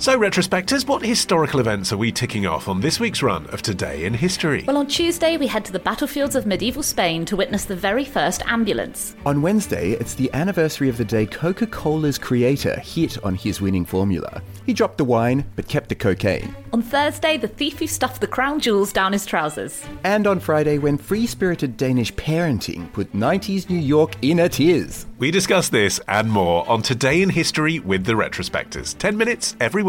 So, retrospectors, what historical events are we ticking off on this week's run of Today in History? Well, on Tuesday, we head to the battlefields of medieval Spain to witness the very first ambulance. On Wednesday, it's the anniversary of the day Coca Cola's creator hit on his winning formula. He dropped the wine, but kept the cocaine. On Thursday, the thief who stuffed the crown jewels down his trousers. And on Friday, when free spirited Danish parenting put 90s New York in a tears. We discuss this and more on Today in History with the retrospectors. 10 minutes every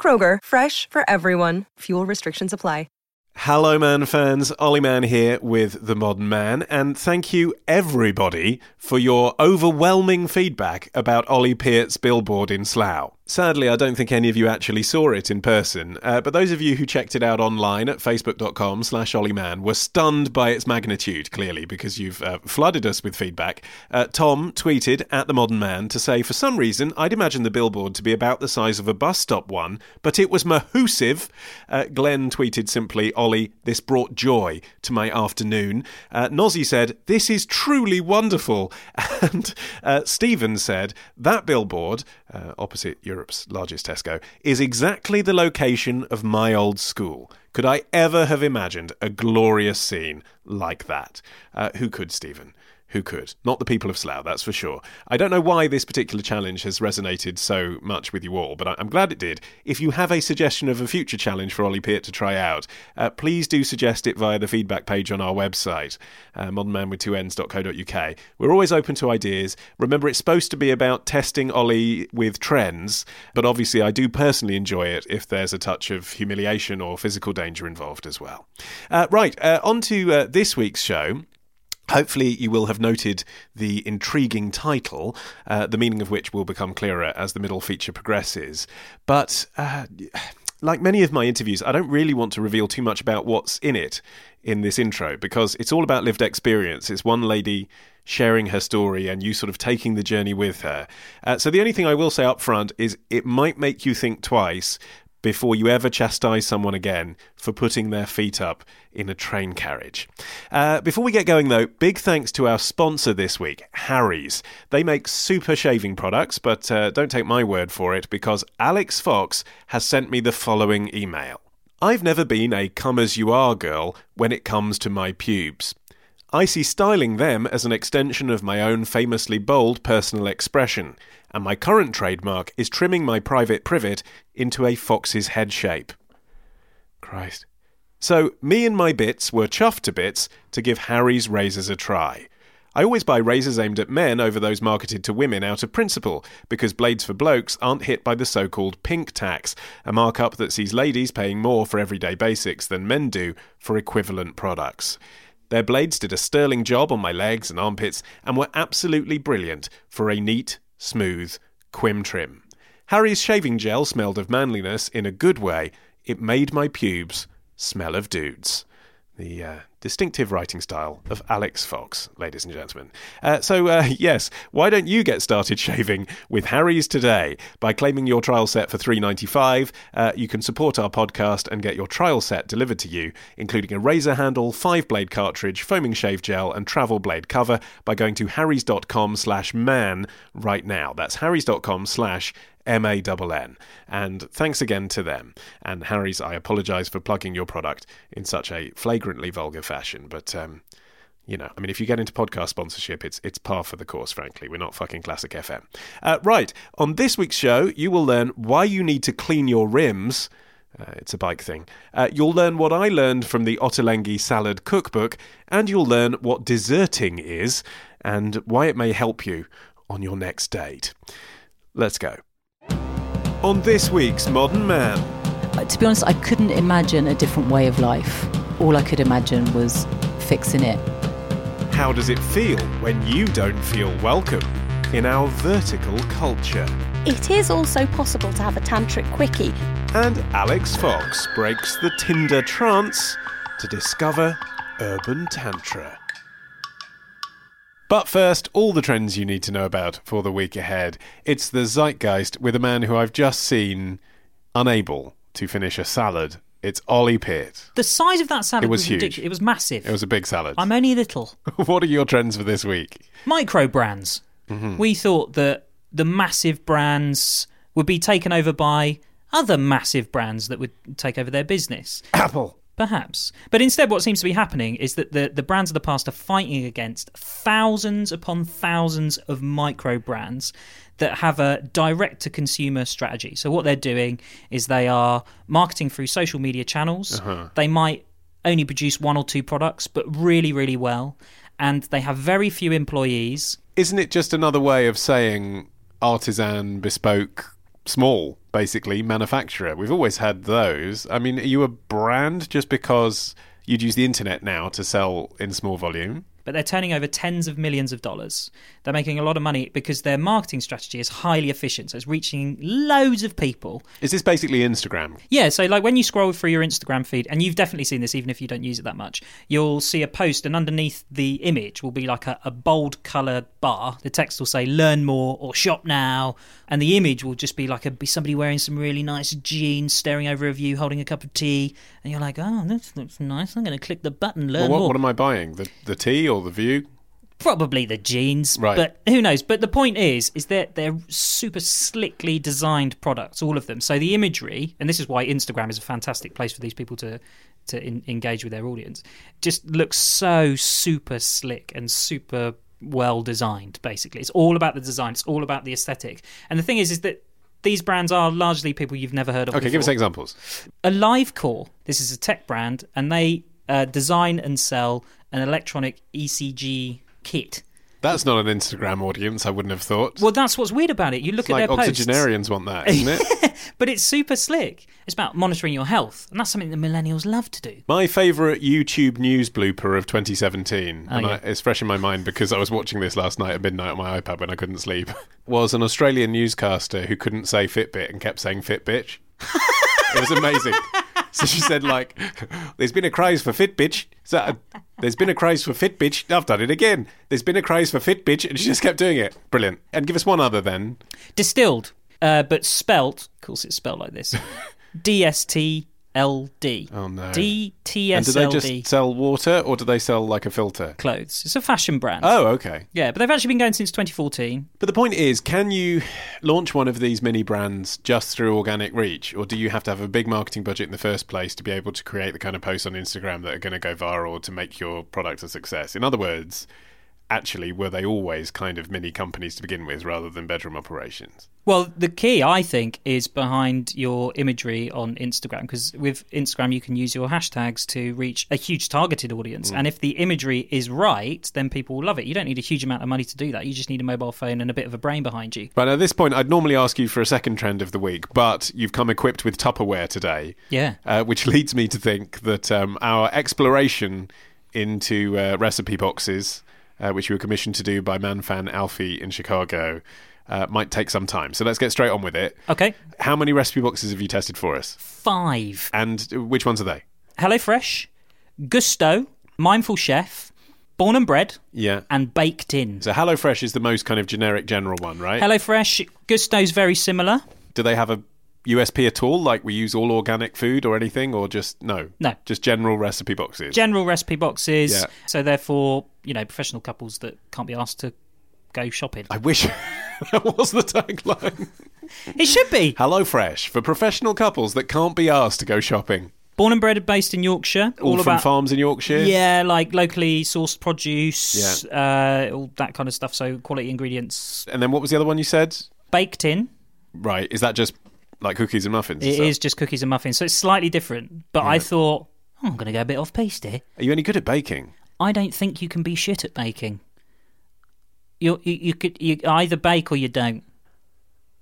Kroger, fresh for everyone. Fuel restrictions apply. Hello, Man fans. Olly Mann here with The Modern Man, and thank you, everybody, for your overwhelming feedback about Ollie Peart's billboard in Slough. Sadly, I don't think any of you actually saw it in person, uh, but those of you who checked it out online at facebook.com slash ollyman were stunned by its magnitude, clearly, because you've uh, flooded us with feedback. Uh, Tom tweeted at The Modern Man to say, for some reason, I'd imagine the billboard to be about the size of a bus stop one, but it was mahoosive. Uh, Glenn tweeted simply, Ollie, this brought joy to my afternoon. Uh, Nozzy said, this is truly wonderful. And uh, Stephen said, that billboard, uh, opposite Europe's largest Tesco, is exactly the location of my old school. Could I ever have imagined a glorious scene like that? Uh, who could, Stephen? Who could? Not the people of Slough, that's for sure. I don't know why this particular challenge has resonated so much with you all, but I'm glad it did. If you have a suggestion of a future challenge for Ollie Peart to try out, uh, please do suggest it via the feedback page on our website, uh, modernmanwith2ns.co.uk. We're always open to ideas. Remember, it's supposed to be about testing Ollie with trends, but obviously I do personally enjoy it if there's a touch of humiliation or physical danger involved as well. Uh, right, uh, on to uh, this week's show. Hopefully, you will have noted the intriguing title, uh, the meaning of which will become clearer as the middle feature progresses. But, uh, like many of my interviews, I don't really want to reveal too much about what's in it in this intro because it's all about lived experience. It's one lady sharing her story and you sort of taking the journey with her. Uh, so, the only thing I will say up front is it might make you think twice before you ever chastise someone again for putting their feet up in a train carriage. Uh, before we get going, though, big thanks to our sponsor this week, Harry's. They make super shaving products, but uh, don't take my word for it because Alix Fox has sent me the following email. I've never been a come as you are girl when it comes to my pubes. I see styling them as an extension of my own famously bold personal expression, and my current trademark is trimming my private privet into a fox's head shape. Christ. So, me and my bits were chuffed to bits to give Harry's razors a try. I always buy razors aimed at men over those marketed to women out of principle, because blades for blokes aren't hit by the so called pink tax, a markup that sees ladies paying more for everyday basics than men do for equivalent products. Their blades did a sterling job on my legs and armpits and were absolutely brilliant for a neat, smooth quim trim. Harry's shaving gel smelled of manliness in a good way. It made my pubes smell of dudes. The uh, distinctive writing style of Alix Fox, ladies and gentlemen. Uh, so, uh, yes, why don't you get started shaving with Harry's today by claiming your trial set for three ninety five? Uh, you can support our podcast and get your trial set delivered to you, including a razor handle, five blade cartridge, foaming shave gel, and travel blade cover by going to harrys.com slash man right now. That's harrys.com slash M A N N. And thanks again to them. And Harry's, I apologise for plugging your product in such a flagrantly vulgar fashion, but. Um, you know, I mean, if you get into podcast sponsorship, it's it's par for the course. Frankly, we're not fucking classic FM. Uh, right on this week's show, you will learn why you need to clean your rims. Uh, it's a bike thing. Uh, you'll learn what I learned from the Ottolenghi Salad Cookbook, and you'll learn what deserting is and why it may help you on your next date. Let's go. On this week's Modern Man. Uh, to be honest, I couldn't imagine a different way of life. All I could imagine was fixing it. How does it feel when you don't feel welcome in our vertical culture? It is also possible to have a tantric quickie And Alix Fox breaks the Tinder trance to discover urban tantra. But first, all the trends you need to know about for the week ahead. It's the zeitgeist with a man who I've just seen unable to finish a salad. It's Ollie Peart. The size of that salad It was was, huge. ridiculous. It was massive. It was a big salad. I'm only little. what are your trends for this week? Micro brands. Mm-hmm. We thought that the massive brands would be taken over by other massive brands that would take over their business. Apple. Perhaps. But instead, what seems to be happening is that the, the brands of the past are fighting against thousands upon thousands of micro brands that have a direct to consumer strategy. So, what they're doing is they are marketing through social media channels. Uh-huh. They might only produce one or two products, but really, really well. And they have very few employees. Isn't it just another way of saying artisan, bespoke, small, basically, manufacturer? We've always had those. I mean, are you a brand just because you'd use the internet now to sell in small volume? But they're turning over tens of millions of dollars. They're making a lot of money because their marketing strategy is highly efficient. So it's reaching loads of people. Is this basically Instagram? Yeah, so like when you scroll through your Instagram feed, and you've definitely seen this even if you don't use it that much, you'll see a post, and underneath the image will be like a, a bold coloured bar. The text will say "Learn more" or "Shop now," and the image will just be like a be somebody wearing some really nice jeans, staring over a view, holding a cup of tea, and you're like, "Oh, this looks nice. I'm going to click the button, Well, learn what, more." what am I buying? The the tea or the view? probably the jeans Right. but who knows but the point is is that they're super slickly designed products all of them so the imagery and this is why instagram is a fantastic place for these people to to in, engage with their audience just looks so super slick and super well designed basically it's all about the design it's all about the aesthetic and the thing is is that these brands are largely people you've never heard of Okay, give us before. examples. AliveCor, this is a tech brand, and they uh, design and sell an electronic ECG kit. That's not an Instagram audience, I wouldn't have thought. Well, that's what's weird about it. You look it's like at their posts, octogenarians want that, isn't it? but it's super slick. It's about monitoring your health, and that's something that millennials love to do. My favourite YouTube news blooper of 2017, Oh, and yeah. I, it's fresh in my mind because I was watching this last night at midnight on my iPad when I couldn't sleep, was an Australian newscaster who couldn't say Fitbit and kept saying Fitbitch. it was amazing. So she said, like, there's been a craze for fit bitch. So, uh, there's been a craze for Fitbitch. I've done it again. There's been a craze for fit bitch, and she just kept doing it. Brilliant. And give us one other then. Distilled, uh, but spelt, of course, it's spelled like this: D S T L D. Oh, no. D T And do they just sell water, or do they sell like a filter? Clothes. It's a fashion brand. Oh, okay. Yeah, but they've actually been going since 2014. But the point is, can you launch one of these mini brands just through organic reach, or do you have to have a big marketing budget in the first place to be able to create the kind of posts on Instagram that are going to go viral to make your product a success? In other words, actually, were they always kind of mini companies to begin with rather than bedroom operations? Well, the key, I think, is behind your imagery on Instagram because with Instagram, you can use your hashtags to reach a huge targeted audience. And if the imagery is right, then people will love it. You don't need a huge amount of money to do that. You just need a mobile phone and a bit of a brain behind you. But at this point, I'd normally ask you for a second trend of the week, but you've come equipped with Tupperware today. Yeah. uh, which leads me to think that um, our exploration into uh, recipe boxes, uh, which you were commissioned to do by ManFan Alfie in Chicago, uh, might take some time. So let's get straight on with it. Okay. How many recipe boxes have you tested for us? Five. And which ones are they? HelloFresh, Gousto, Mindful Chef, Born and Bred, Yeah. and Bakedin. So HelloFresh is the most kind of generic general one, right? HelloFresh, Gousto's very similar. Do they have a USP at all? Like we use all organic food or anything, or just no? No. Just general recipe boxes. General recipe boxes. Yeah. So therefore, you know, professional couples that can't be asked to go shopping. I wish that was the tagline. It should be. HelloFresh for professional couples that can't be asked to go shopping. Born and bred based in Yorkshire. All, from about farms in Yorkshire. yeah, like locally sourced produce, uh, all that kind of stuff. So quality ingredients And then what was the other one you said? baked in. Right. Is that just like cookies and muffins? It is just cookies and muffins, so it's slightly different. But I thought oh, I'm going to go a bit off piste here. Are you any good at baking? I don't think you can be shit at baking. You you, you could you either bake or you don't.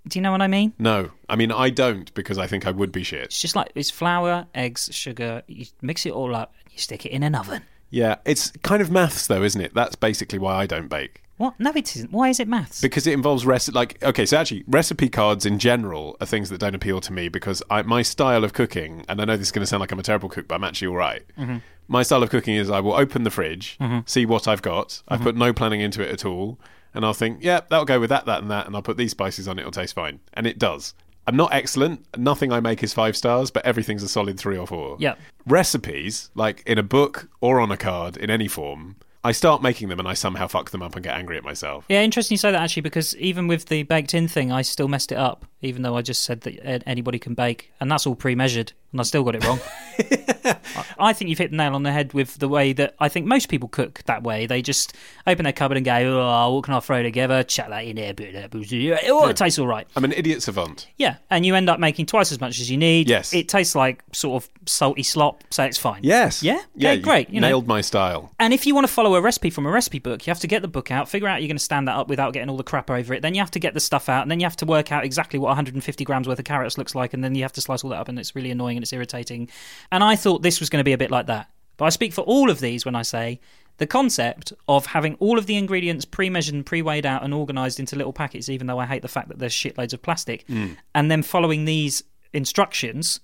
Do you know what I mean? No. I mean, I don't because I think I would be shit. It's just like it's flour, eggs, sugar. You mix it all up, you stick it in an oven. Yeah. It's kind of maths, though, isn't it? That's basically why I don't bake. What? No, it isn't. Why is it maths? because it involves recipe. Like, okay, so actually, recipe cards in general are things that don't appeal to me because I, my style of cooking, and I know this is going to sound like I'm a terrible cook, but I'm actually all right. Mm-hmm. My style of cooking is I will open the fridge, see what I've got. I Mm-hmm. put no planning into it at all, and I'll think, yeah, that'll go with that, that, and that, and I'll put these spices on it. It'll taste fine, and it does. I'm not excellent. Nothing I make is five stars, but everything's a solid three or four. Yeah. Recipes, like in a book or on a card in any form, I start making them and I somehow fuck them up and get angry at myself. Yeah, interesting you say that actually, because even with the baked in thing, I still messed it up, even though I just said that anybody can bake, and that's all pre measured, and I still got it wrong. I- think you've hit the nail on the head with the way that I think most people cook that way. They just open their cupboard and go, oh, what can I throw together? Chuck that in there, bit of that, oh, it tastes all right. I'm an idiot savant. Yeah, and you end up making twice as much as you need. Yes. It tastes like sort of salty slop, so it's fine. Yes. Yeah? Yeah. Great, you know. nailed my style. And if you want to follow a recipe from a recipe book, you have to get the book out, figure out you're going to stand that up without getting all the crap over it. Then you have to get the stuff out, and then you have to work out exactly what 150 grams worth of carrots looks like, and then you have to slice all that up, and it's really annoying and it's irritating. And I thought this was going to be a bit like that. But I speak for all of these when I say the concept of having all of the ingredients pre-measured and pre-weighed out and organised into little packets, even though I hate the fact that there's shitloads of plastic, hmm. and then following these instructions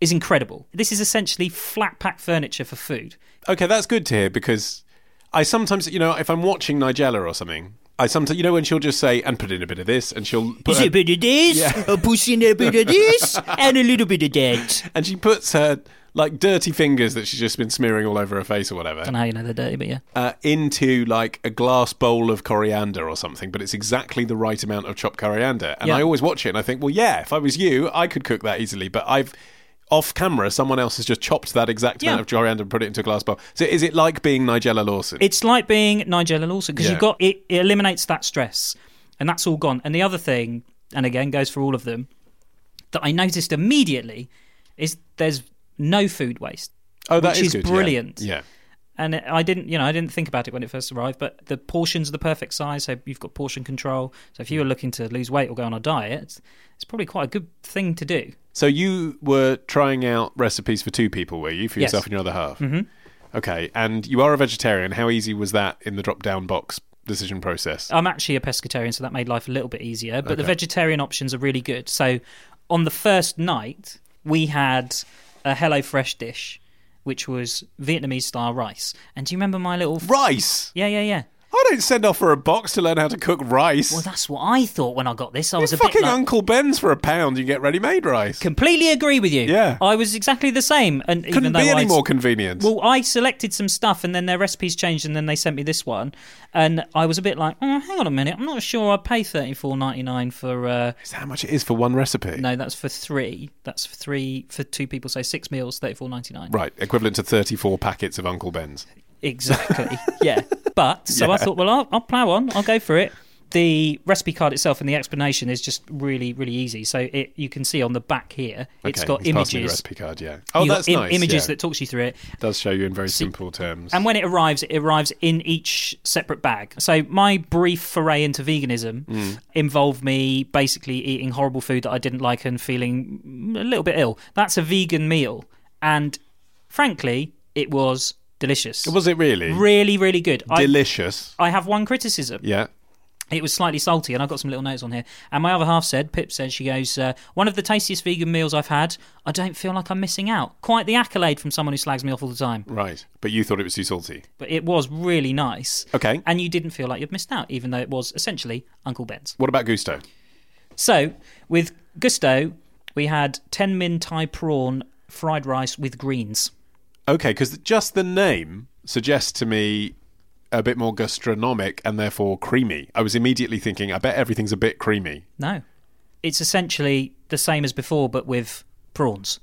is incredible. This is essentially flat pack furniture for food. Okay, that's good to hear because I sometimes, you know, if I'm watching Nigella or something, I sometimes, you know, when she'll just say, and put in a bit of this, and she'll put Is her- a bit of this, a push in a bit of this, and a little bit of that. and she puts her like dirty fingers that she's just been smearing all over her face or whatever I don't know how you know they're dirty, but yeah. uh, into like a glass bowl of coriander or something, but it's exactly the right amount of chopped coriander. And Yeah. I always watch it and I think, well, yeah, if I was you, I could cook that easily. But I've off camera, someone else has just chopped that exact amount of coriander and put it into a glass bowl. So is it like being Nigella Lawson? It's like being Nigella Lawson because Yeah. you've got it, it eliminates that stress, and that's all gone. And the other thing, and again goes for all of them, that I noticed immediately is there's no food waste. oh, that which is is good, brilliant. Yeah. And I didn't, you know, I didn't think about it when it first arrived, but the portions are the perfect size, so you've got portion control. So if you were looking to lose weight or go on a diet, it's probably quite a good thing to do. So you were trying out recipes for two people, were you, for Yes. yourself and your other half? Mm-hmm. Okay, and you are a vegetarian. How easy was that in the drop-down box decision process? I'm actually a pescatarian, so that made life a little bit easier. But the vegetarian options are really good. So on the first night, we had a HelloFresh dish, which was Vietnamese style rice. And do you remember my little? rice. Yeah, yeah, yeah. I don't send off for a box to learn how to cook rice. Well, that's what I thought when I got this. I was a fucking bit like, Uncle Ben's for a pound. You get ready-made rice. completely agree with you. Yeah. I was exactly the same. And Couldn't even be any I'd- more convenient. Well, I selected some stuff, and then their recipes changed, and then they sent me this one, and I was a bit like, oh, "Hang on a minute, I'm not sure I'd pay thirty four ninety nine for." Uh, Is that how much it is for one recipe? no, that's for three. That's for three for two people. So six meals, thirty four ninety nine. Right, equivalent to 34 packets of Uncle Ben's. Exactly. yeah. But so I thought, well, I'll, I'll plow on. I'll go for it. The recipe card itself and the explanation is just really, really easy. So it you can see on the back here, it's Okay, got me the images. recipe card, yeah. Oh, You've that's im- nice. Images yeah. that talks you through it. does show you in very simple terms. And when it arrives, it arrives in each separate bag. So my brief foray into veganism Mm. involved me basically eating horrible food that I didn't like and feeling a little bit ill. That's a vegan meal, and frankly, it was delicious. was it really? really, really good. I, Delicious. I have one criticism. yeah. It was slightly salty, and I've got some little notes on here. And my other half said, Pip said, she goes, uh, one of the tastiest vegan meals I've had. I don't feel like I'm missing out. Quite the accolade from someone who slags me off all the time. Right. But you thought it was too salty. But it was really nice. Okay. And you didn't feel like you'd missed out, even though it was essentially Uncle Ben's. What about Gousto? So, with Gousto, we had 10 min Thai prawn fried rice with greens. Okay, because just the name suggests to me a bit more gastronomic and therefore creamy. I was immediately thinking, I bet everything's a bit creamy. No. It's essentially the same as before, but with prawns.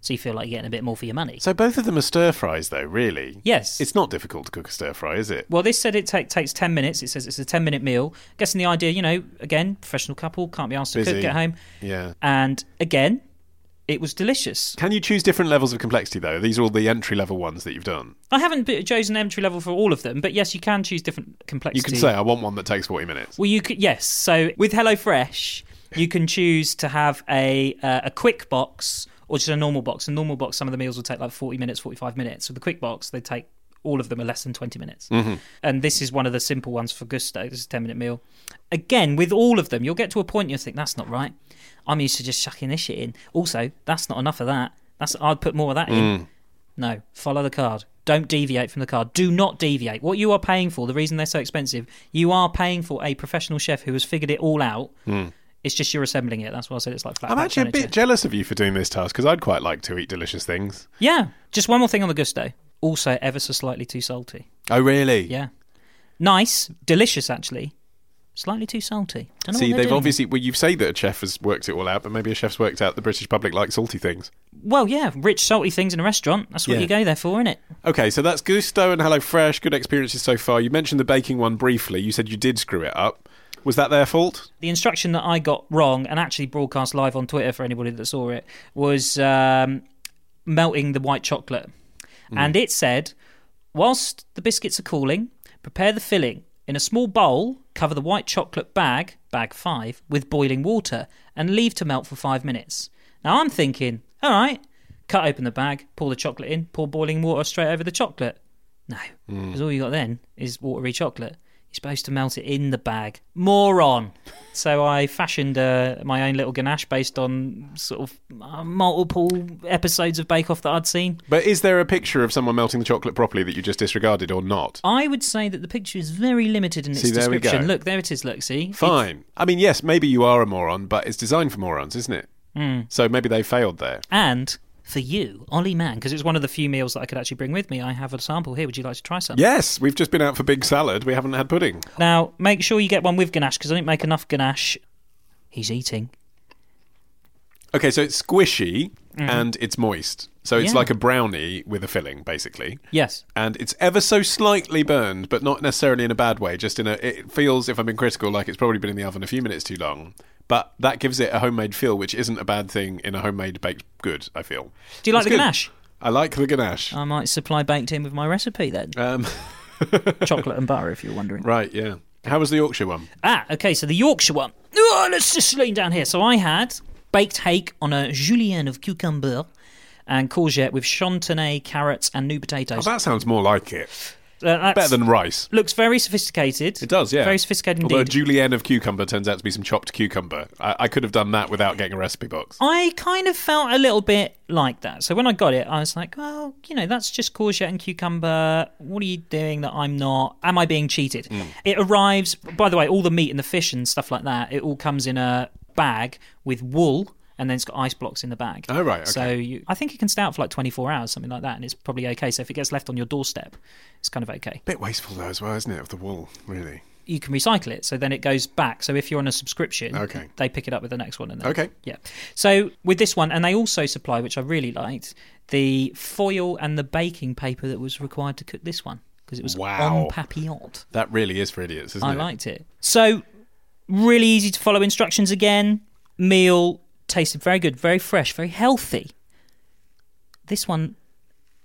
So you feel like you're getting a bit more for your money. So both of them are stir fries, though, really? Yes. It's not difficult to cook a stir fry, is it? Well, this said it take, takes 10 minutes. It says it's a 10 minute meal. Guessing the idea, you know, again, professional couple, can't be asked to Busy. cook, get home. Yeah. And again, it was delicious. Can you choose different levels of complexity, though? These are all the entry level ones that you've done. I haven't chosen entry level for all of them, but yes, you can choose different complexity. You can say, I want one that takes 40 minutes. Well, you could yes. So with HelloFresh, you can choose to have a uh, a quick box or just a normal box. A normal box, some of the meals will take like forty minutes, forty five minutes. With the quick box, they take all of them are less than 20 minutes. Mm-hmm. And this is one of the simple ones for Gousto. This is a 10 minute meal. Again, with all of them, you'll get to a point you'll think, that's not right. I'm used to just chucking this shit in. Also, that's not enough of that. That's I'd put more of that Mm. in. No, follow the card. Don't deviate from the card. Do not deviate. What you are paying for, the reason they're so expensive, you are paying for a professional chef who has figured it all out. It's just you're assembling it. That's why I said it's like flat. I'm pack actually a bit jealous of you for doing this task because I'd quite like to eat delicious things. Yeah. Just one more thing on the Gousto. Also, ever so slightly too salty. Oh, really? Yeah. Nice, delicious actually. Slightly too salty. Don't know See, they've doing. obviously. Well, you say that a chef has worked it all out, but maybe a chef's worked out the British public like salty things. Well, yeah, rich salty things in a restaurant. That's what Yeah. you go there for, isn't it? Okay, so that's Gousto and HelloFresh. Good experiences so far. You mentioned the baking one briefly. You said you did screw it up. Was that their fault? The instruction that I got wrong and actually broadcast live on Twitter for anybody that saw it was um, melting the white chocolate. And it said, whilst the biscuits are cooling, prepare the filling. In a small bowl, cover the white chocolate bag, bag five, with boiling water and leave to melt for five minutes. Now I'm thinking, all right, cut open the bag, pour the chocolate in, pour boiling water straight over the chocolate. No, because all you got then is watery chocolate. Supposed to melt it in the bag. Moron. so I fashioned uh, my own little ganache based on sort of uh, multiple episodes of Bake Off that I'd seen. But is there a picture of someone melting the chocolate properly that you just disregarded or not? I would say that the picture is very limited in its See, there we description. go. Look, there it is. Look, see, Fine. I mean, yes, maybe you are a moron, but it's designed for morons, isn't it? Mm. So maybe they failed there. And for you, Olly Mann, because it was one of the few meals that I could actually bring with me. I have a sample here. Would you like to try some? Yes, we've just been out for big salad. We haven't had pudding. Now, make sure you get one with ganache because I didn't make enough ganache. He's eating. Okay, so it's squishy and it's moist. So it's Mm. Yeah. like a brownie with a filling, basically. Yes. And it's ever so slightly burned, but not necessarily in a bad way. Just in a, it feels, if I'm being critical, like it's probably been in the oven a few minutes too long. But that gives it a homemade feel, which isn't a bad thing in a homemade baked good. I feel. Do you like the good. ganache? I like the ganache. I might supply baked in with my recipe then. Um, Chocolate and butter, if you're wondering. right, yeah. How was the Yorkshire one? Ah, okay, so the Yorkshire one. Oh, let's just lean down here. So I had baked hake on a julienne of cucumber and courgette with chantenay, carrots, and new Oh, potatoes. that sounds more like it. Uh, Better than rice. Looks very sophisticated. It does, yeah. Very sophisticated indeed. Although a julienne of cucumber turns out to be some chopped cucumber. I, I could have done that without getting a recipe box. I kind of felt a little bit like that. So when I got it, I was like, well, you know, that's just courgette and cucumber. What are you doing that I'm not? Am I being cheated? Hmm. It arrives, by the way, all the meat and the fish and stuff like that, it all comes in a bag with wool. And then it's got ice blocks in the bag. Oh, right, okay. So you, I think it can stay out for like 24 hours, something like that, and it's probably okay. So if it gets left on your doorstep, it's kind of okay. Bit wasteful though as well, isn't it, of the wool, really? you can recycle it. So then it goes back. So if you're on a subscription, Okay. they pick it up with the next one. And then, Okay. Yeah. So with this one, and they also supply, which I really liked, the foil and the baking paper that was required to cook this one because it was Wow. on papillote. That really is for idiots, isn't I it? I liked it. So really easy to follow instructions again. Meal tasted very good, very fresh, very healthy. This one,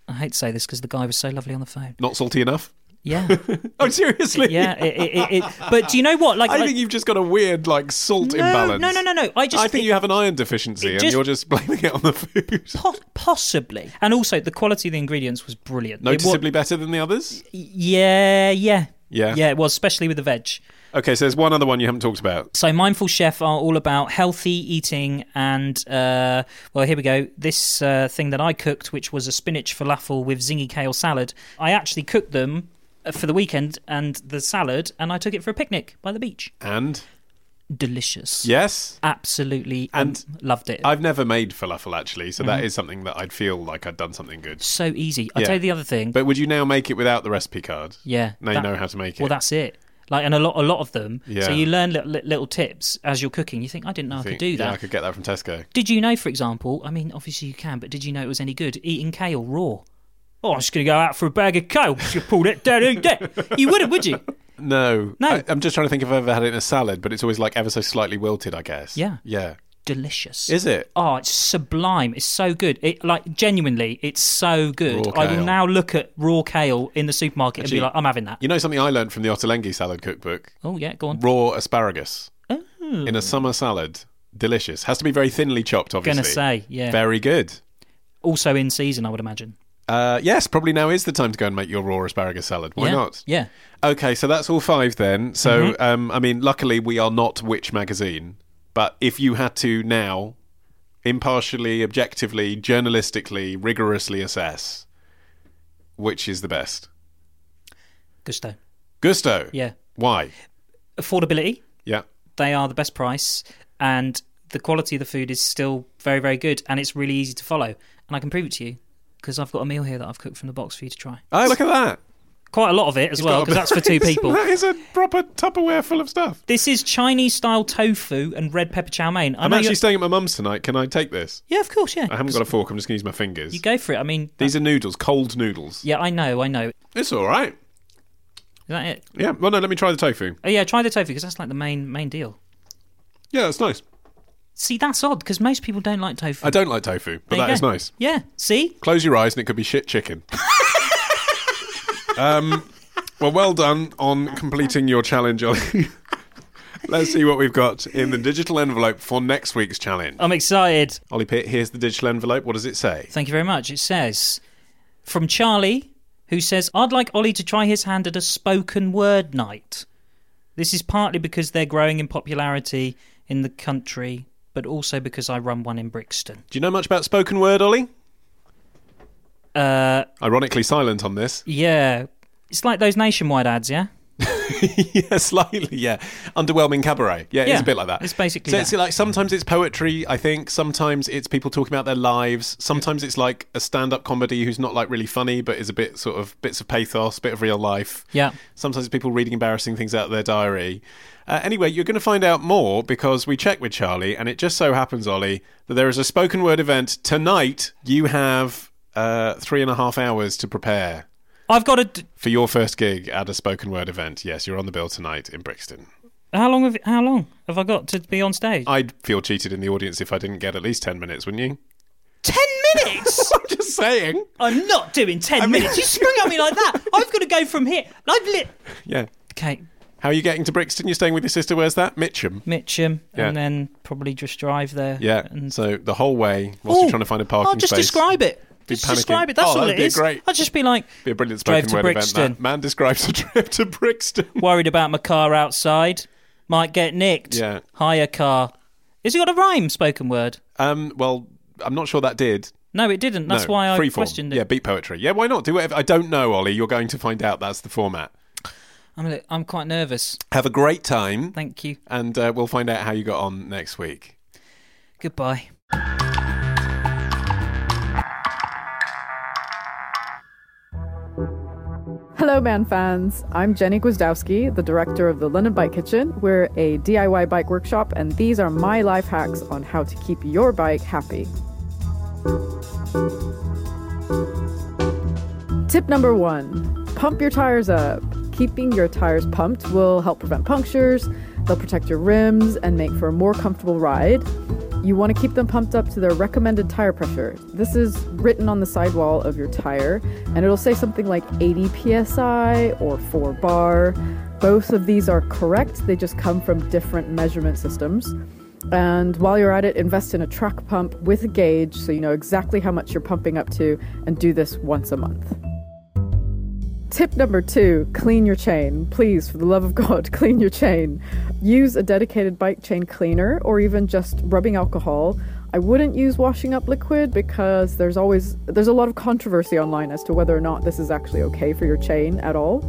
I hate to say this because the guy was so lovely on the phone. Not salty enough? Yeah, Oh, seriously? yeah. It, it, it, but do you know what? Like, I like- think you've just got a weird, like, salt no, imbalance. no, no, no, no. I just I think you have an iron deficiency and just- you're just blaming it on the food. Po- possibly. And also, the quality of the ingredients was brilliant. Noticeably better than the others? yeah, yeah. Yeah. Yeah, it was, especially with the veg. Okay, so there's one other one you haven't talked about. So, Mindful Chef are all about healthy eating. And, uh, well, here we go. This uh, thing that I cooked, which was a spinach falafel with zingy kale salad, I actually cooked them uh, for the weekend and the salad, and I took it for a picnic by the beach. And? Delicious. Yes? Absolutely. And um, loved it. I've never made falafel, actually, so Mm. that is something that I'd feel like I'd done something good. so easy. I'll Yeah. tell you the other thing. But would you now make it without the recipe card? Yeah, Now that- you know how to make it. Well, that's it. Like, and a lot, a lot of them. Yeah. So you learn little, little tips as you're cooking. You think, I didn't know I, think- could do that. Yeah, I could get that from Tesco. Did you know, for example? I mean, obviously you can, but did you know it was any good eating kale raw? Oh, I'm just going to go out for a bag of kale. You pull it down that. You wouldn't, would you? No. No. I, I'm just trying to think if I've ever had it in a salad, but it's always like ever so slightly wilted, I guess. Yeah. Yeah. Delicious. Is it? Oh, it's sublime. It's so good. It like genuinely, it's so good. Raw I will kale. now look at raw kale in the supermarket and be like, I'm having that. You know something I learned from the Ottolenghi salad cookbook? Oh yeah, go on. Raw asparagus oh. in a summer salad. Delicious. Has to be very thinly chopped, obviously. Gonna say, yeah. Very good. Also in season, I would imagine. Uh, yes, probably now is the time to go and make your raw asparagus salad. Why yeah. not? Yeah. Okay, so that's all five then. So, Mm-hmm. um, I mean, luckily we are not Which magazine, but if you had to now impartially, objectively, journalistically, rigorously assess which is the best, Gousto. Gousto. Yeah. Why? Affordability. Yeah. They are the best price, and the quality of the food is still very, very good, and it's really easy to follow. And I can prove it to you because I've got a meal here that I've cooked from the box for you to try. Oh, look at that. Quite a lot of it as well Got a because that's for two people. that is a proper Tupperware full of stuff. This is Chinese style tofu and red pepper chow mein. I I'm know actually you're- staying at my mum's tonight. Can I take this? yeah, of course, yeah. I haven't got a fork. I'm just going to use my fingers. You go for it. I mean, These are noodles, cold noodles. yeah, I know, I know. Is It's all right. Is that it? Yeah. Well, no, let me try the tofu. Oh yeah, try the tofu because that's like the main main deal. Yeah, that's nice. See, that's odd because most people don't like tofu. I don't like tofu, but There you that is go. nice. Yeah. See, Close your eyes and it could be shit chicken. um, well, well done on completing your challenge, Ollie. Let's see what we've got in the digital envelope for next week's challenge. I'm excited. Ollie Peart, here's the digital envelope. What does it say? Thank you very much. It says from Charlie, who says, I'd like Ollie to try his hand at a spoken word night. This is partly because they're growing in popularity in the country, but also because I run one in Brixton. Do you know much about spoken word, Ollie? Uh, Ironically silent on this. yeah. It's like those nationwide ads, yeah? yeah, slightly, yeah. Underwhelming cabaret. Yeah, it's a bit like that. it's basically so it's like sometimes it's poetry, I think. Sometimes it's people talking about their lives. Sometimes it's like a stand-up comedy who's not like really funny, but is a bit sort of bits of pathos, bit of real life. Yeah. Sometimes it's people reading embarrassing things out of their diary. Uh, anyway, you're going to find out more because we checked with Charlie, and it just so happens, Ollie, that there is a spoken word event tonight. You have uh, three and a half hours to prepare I've got a. D- for your first gig at a spoken word event. Yes, you're on the bill tonight in Brixton. how long have how long have I got to be on stage? I'd feel cheated in the audience if I didn't get at least 10 minutes, wouldn't you? Ten minutes. I'm just saying. I'm not doing ten minutes. You sprung at me like that. I've got to go from here. I've lit. Yeah. Okay, How are you getting to Brixton? You're staying with your sister. Where's that? Mitcham. Mitcham, Yeah. and then probably just drive there. Yeah. And So the whole way, whilst you're trying to find a parking I'll just space. describe it. Be Just panicking. describe it. That's Oh, all it be is. great. I'll just be like Be a brilliant spoken to word Brixton. event. That man describes a trip to Brixton. worried about my car outside. Might get nicked. Yeah. Hire car. Has it got a rhyme? Spoken word. Um, well, I'm not sure that did. No, it didn't. That's no, why I freeform. questioned it. Yeah, beat poetry. Yeah, why not? Do whatever. I don't know, Ollie. You're going to find out. That's the format. I'm, I'm quite nervous. Have a great time, Thank you. and uh, we'll find out how you got on next week. Goodbye. Hello, Man fans. I'm Jenni Gwiazdowski, the director of the London Bike Kitchen. We're a DIY bike workshop, and these are my life hacks on how to keep your bike happy. Tip number one pump your tires up. Keeping your tires pumped will help prevent punctures, they'll protect your rims, and make for a more comfortable ride. You want to keep them pumped up to their recommended tire pressure. This is written on the sidewall of your tire, and it'll say something like 80 psi or 4 bar. Both of these are correct, they just come from different measurement systems. And while you're at it, invest in a track pump with a gauge so you know exactly how much you're pumping up to, and do this once a month. Tip number two clean your chain. Please, for the love of God, clean your chain. Use a dedicated bike chain cleaner or even just rubbing alcohol. I wouldn't use washing up liquid because there's always there's a lot of controversy online as to whether or not this is actually okay for your chain at all.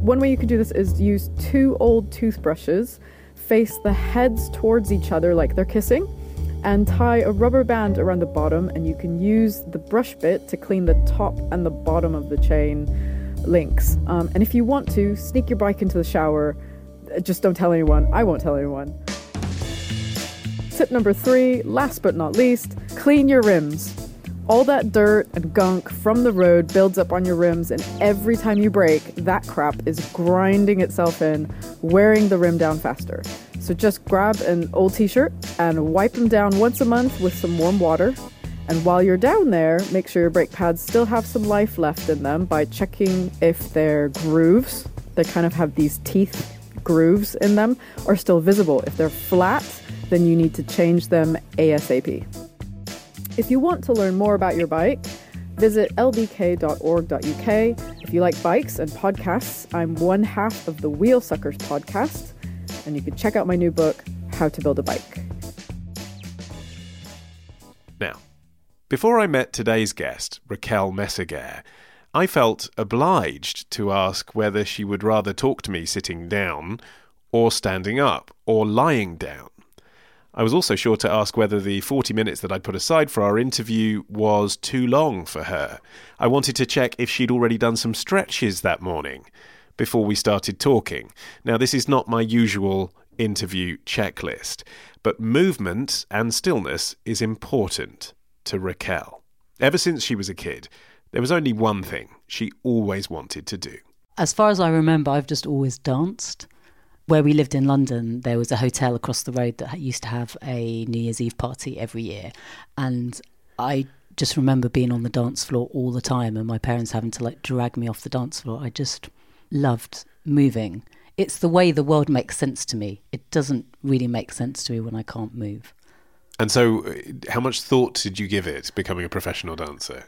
One way you can do this is use two old toothbrushes, face the heads towards each other like they're kissing, and tie a rubber band around the bottom and you can use the brush bit to clean the top and the bottom of the chain links. Um, and if you want to, sneak your bike into the shower. Uh, Just don't tell anyone. I won't tell anyone. Tip number three, last but not least, clean your rims. All that dirt and gunk from the road builds up on your rims, and every time you brake, that crap is grinding itself in, wearing the rim down faster. So just grab an old t shirt and wipe them down once a month with some warm water. And while you're down there, make sure your brake pads still have some life left in them by checking if their grooves, they kind of have these teeth grooves in them, are still visible. If they're flat, then you need to change them ASAP. If you want to learn more about your bike, Visit lbk.org.uk. If you like bikes and podcasts, I'm one half of the Wheel Suckers podcast, and you can check out my new book, How to Build a Bike. Before I met today's guest, Raquel Meseguer, I felt obliged to ask whether she would rather talk to me sitting down, or standing up, or lying down. I was also sure to ask whether the 40 minutes that I'd put aside for our interview was too long for her. I wanted to check if she'd already done some stretches that morning before we started talking. Now, this is not my usual interview checklist, but movement and stillness is important to Raquel. Ever since she was a kid, there was only one thing she always wanted to do. As far as I remember, I've just always danced. Where we lived in London, there was a hotel across the road that used to have a New Year's Eve party every year. And I just remember being on the dance floor all the time and my parents having to like drag me off the dance floor. I just loved moving. It's the way the world makes sense to me. It doesn't really make sense to me when I can't move. And so, uh, how much thought did you give it becoming a professional dancer?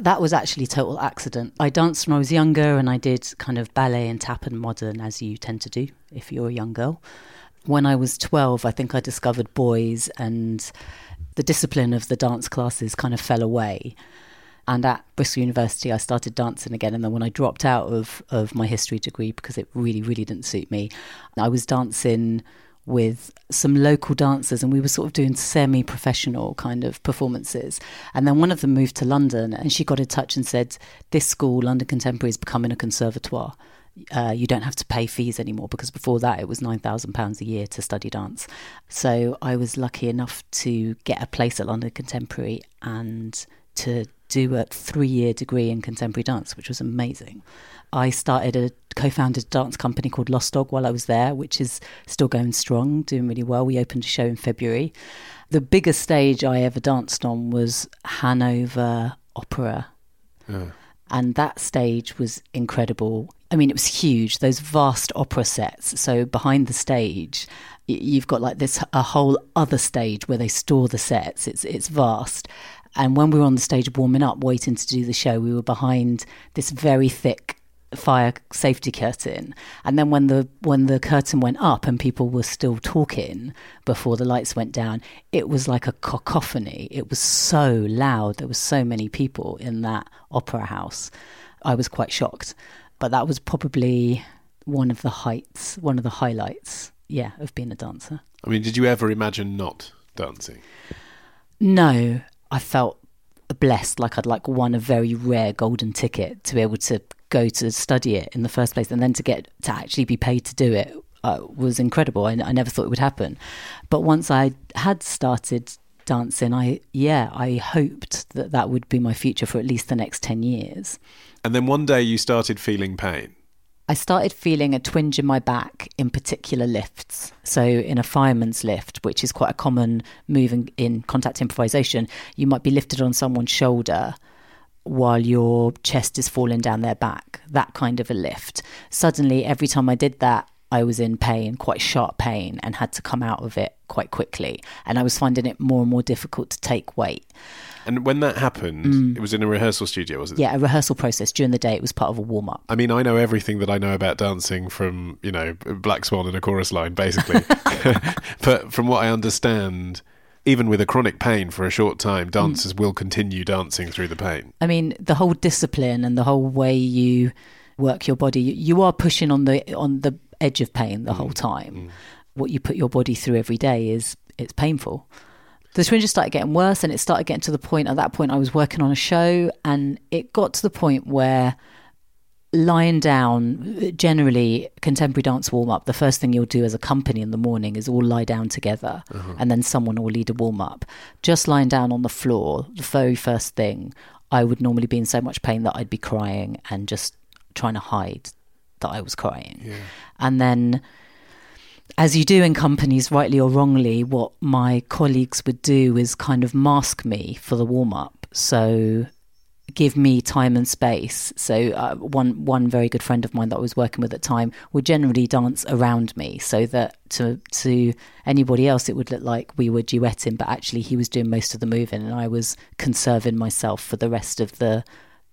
That was actually total accident. I danced when I was younger and I did kind of ballet and tap and modern as you tend to do if you're a young girl. When I was 12, I think I discovered boys and the discipline of the dance classes kind of fell away. And at Bristol University, I started dancing again. And then when I dropped out of, of my history degree because it really, really didn't suit me, I was dancing with some local dancers and we were sort of doing semi professional kind of performances. And then one of them moved to London and she got in touch and said, This school, London Contemporary, is becoming a conservatoire. Uh, you don't have to pay fees anymore because before that it was £9,000 a year to study dance. So I was lucky enough to get a place at London Contemporary and to do a three year degree in contemporary dance, which was amazing. I started a co-founded a dance company called Lost Dog while I was there, which is still going strong, doing really well. We opened a show in February. The biggest stage I ever danced on was Hanover Opera. Yeah. And that stage was incredible. I mean, it was huge, those vast opera sets. So behind the stage, you've got like this a whole other stage where they store the sets. It's it's vast. And when we were on the stage warming up, waiting to do the show, we were behind this very thick fire safety curtain. And then when the when the curtain went up and people were still talking before the lights went down it was like a cacophony. It was so loud. There were so many people in that opera house. I was quite shocked. But that was probably one of the heights one of the highlights yeah of being a dancer. I mean did you ever imagine not dancing? No i felt blessed like I'd like won a very rare golden ticket to be able to go to study it in the first place and then to get to actually be paid to do it uh, was incredible. I, I never thought it would happen. But once I had started dancing, I, yeah, I hoped that that would be my future for at least the next 10 years. And then one day you started feeling pain. I started feeling a twinge in my back in particular lifts. So, in a fireman's lift, which is quite a common move in, in contact improvisation, you might be lifted on someone's shoulder while your chest is falling down their back, that kind of a lift. Suddenly, every time I did that, I was in pain, quite sharp pain, and had to come out of it quite quickly. And I was finding it more and more difficult to take weight. And when that happened, mm. it was in a rehearsal studio, was it? Yeah, a rehearsal process. During the day, it was part of a warm up. I mean, I know everything that I know about dancing from, you know, Black Swan and a chorus line, basically. but from what I understand, even with a chronic pain for a short time, dancers mm. will continue dancing through the pain. I mean, the whole discipline and the whole way you work your body, you are pushing on the on the edge of pain the mm. whole time. Mm. What you put your body through every day is it's painful. The twinges started getting worse, and it started getting to the point. At that point, I was working on a show, and it got to the point where lying down, generally, contemporary dance warm up, the first thing you'll do as a company in the morning is all lie down together uh-huh. and then someone will lead a warm up. Just lying down on the floor, the very first thing, I would normally be in so much pain that I'd be crying and just trying to hide that I was crying. Yeah. And then, as you do in companies, rightly or wrongly, what my colleagues would do is kind of mask me for the warm up. So give me time and space. So uh, one one very good friend of mine that I was working with at the time would generally dance around me, so that to to anybody else it would look like we were duetting, but actually he was doing most of the moving, and I was conserving myself for the rest of the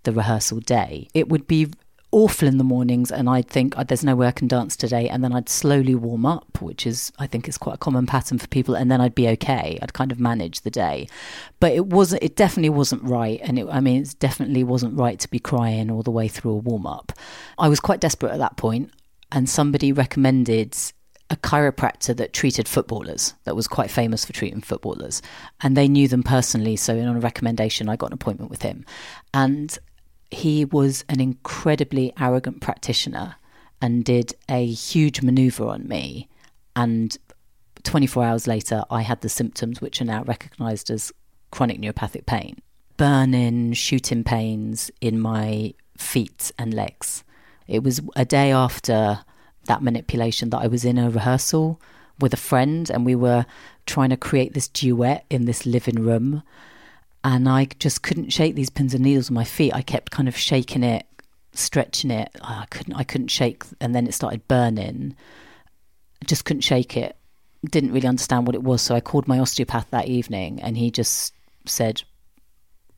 the rehearsal day. It would be awful in the mornings and I'd think oh, there's no way I can dance today and then I'd slowly warm up which is I think is quite a common pattern for people and then I'd be okay. I'd kind of manage the day. But it wasn't it definitely wasn't right and it, I mean it definitely wasn't right to be crying all the way through a warm up. I was quite desperate at that point and somebody recommended a chiropractor that treated footballers that was quite famous for treating footballers and they knew them personally so on a recommendation I got an appointment with him. And he was an incredibly arrogant practitioner and did a huge maneuver on me. And 24 hours later, I had the symptoms which are now recognized as chronic neuropathic pain burning, shooting pains in my feet and legs. It was a day after that manipulation that I was in a rehearsal with a friend, and we were trying to create this duet in this living room and I just couldn't shake these pins and needles on my feet. I kept kind of shaking it, stretching it. I couldn't. I couldn't shake, and then it started burning. I just couldn't shake it. Didn't really understand what it was, so I called my osteopath that evening, and he just said,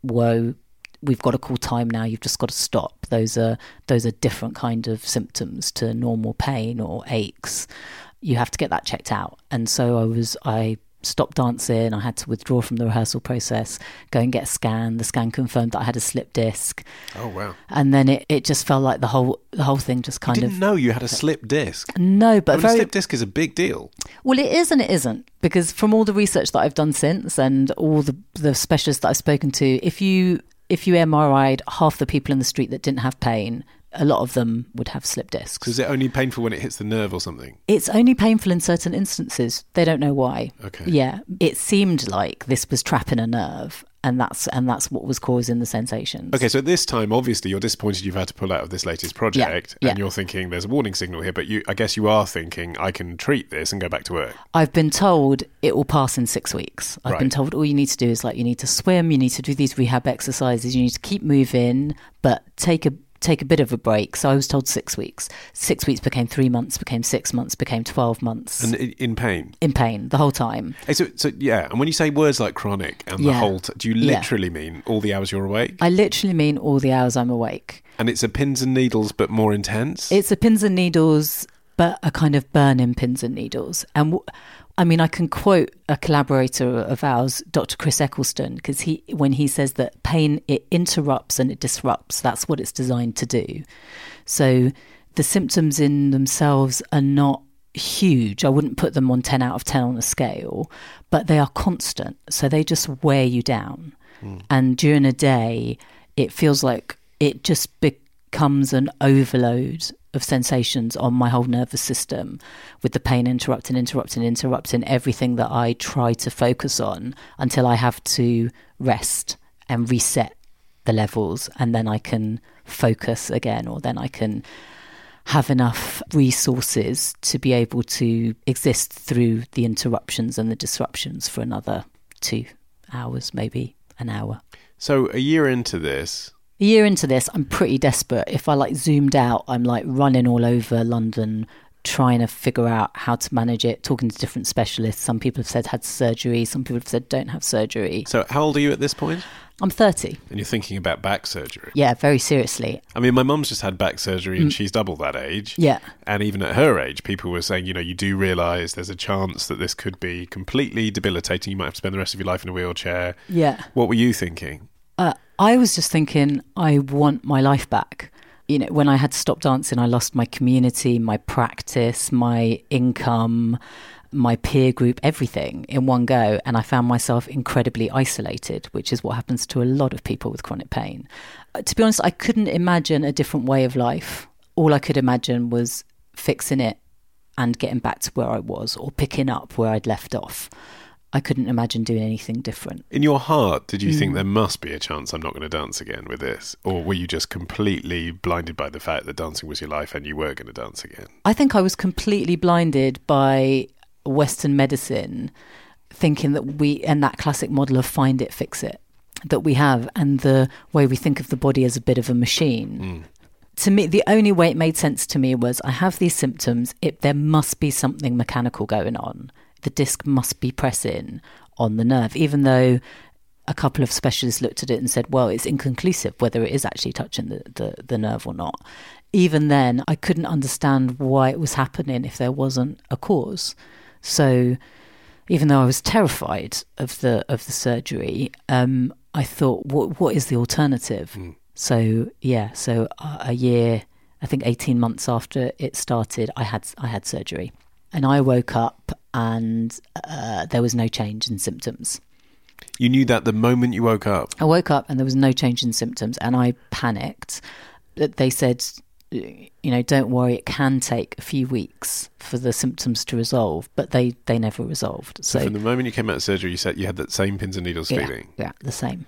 "Whoa." We've got to call time now. You've just got to stop. Those are those are different kind of symptoms to normal pain or aches. You have to get that checked out. And so I was I stopped dancing. I had to withdraw from the rehearsal process, go and get a scan. The scan confirmed that I had a slip disc. Oh wow! And then it, it just felt like the whole the whole thing just kind you didn't of know you had a slip disc. no, but I mean, very a slip disc is a big deal. well, it is and it isn't because from all the research that I've done since and all the the specialists that I've spoken to, if you if you MRI'd half the people in the street that didn't have pain, a lot of them would have slip discs. So is it only painful when it hits the nerve or something? It's only painful in certain instances. They don't know why. Okay. Yeah, it seemed like this was trapping a nerve, and that's and that's what was causing the sensations. Okay, so at this time, obviously, you're disappointed you've had to pull out of this latest project, yeah. and you're thinking there's a warning signal here. But you, I guess, you are thinking I can treat this and go back to work. I've been told it will pass in six weeks. I've been told all you need to do is like you need to swim, you need to do these rehab exercises, you need to keep moving, but take a take a bit of a break. So I was told six weeks. Six weeks became three months, became six months, became twelve months And in pain. in pain the whole time. Hey, so, so yeah, and when you say words like chronic and the whole, t- do you Yeah. literally mean all the hours you're awake? I literally mean all the hours I'm awake. and it's a pins and needles, but more intense. It's a pins and needles, but a kind of burning pins and needles. And w- I mean, I can quote a collaborator of ours, Dr. Chris Eccleston, because he, when he says that pain it interrupts and it disrupts, that's what it's designed to do. So the symptoms in themselves are not huge. I wouldn't put them on 10 out of 10 on a scale, but they are constant. So they just wear you down. Hmm. And during a day, it feels like it just becomes an overload of sensations on my whole nervous system with the pain interrupting, interrupting, interrupting everything that I try to focus on until I have to rest and reset the levels and then I can focus again or then I can have enough resources to be able to exist through the interruptions and the disruptions for another two hours, maybe an hour. so a year into this, A year into this, I'm pretty desperate. If I like zoomed out, I'm like running all over London trying to figure out how to manage it, talking to different specialists. Some people have said had surgery, some people have said don't have surgery. so how old are you at this point? I'm 30. And you're thinking about back surgery. Yeah, very seriously. I mean, my mum's just had back surgery and she's double that age. Mm. Yeah. And even at her age, people were saying, you know, you do realise there's a chance that this could be completely debilitating. You might have to spend the rest of your life in a wheelchair. Yeah. What were you thinking? Uh, I was just thinking, I want my life back. You know, when I had to stop dancing, I lost my community, my practice, my income, my peer group, everything in one go. And I found myself incredibly isolated, which is what happens to a lot of people with chronic pain. Uh, to be honest, I couldn't imagine a different way of life. All I could imagine was fixing it and getting back to where I was or picking up where I'd left off. I couldn't imagine doing anything different. In your heart, did you Mm. think there must be a chance I'm not going to dance again with this? Or were you just completely blinded by the fact that dancing was your life and you were going to dance again? I think I was completely blinded by Western medicine, thinking that we and that classic model of find it, fix it. that we have and the way we think of the body as a bit of a machine. To me, the only way it made sense to me was I have these symptoms. It there must be something mechanical going on. The disc must be pressing on the nerve, even though a couple of specialists looked at it and said, well, it's inconclusive whether it is actually touching the, the, the nerve or not. Even then, I couldn't understand why it was happening if there wasn't a cause. So, even though I was terrified of the of the surgery, um, I thought, what what is the alternative? So yeah, so uh, a year, I think eighteen months after it started, I had I had surgery, and I woke up and uh, there was no change in symptoms. You knew that the moment you woke up. I woke up and there was no change in symptoms, and I panicked. They said, you know, don't worry, it can take a few weeks for the symptoms to resolve, but they they never resolved. So So, from the moment you came out of surgery, you said you had that same pins and needles yeah, feeling. yeah, the same.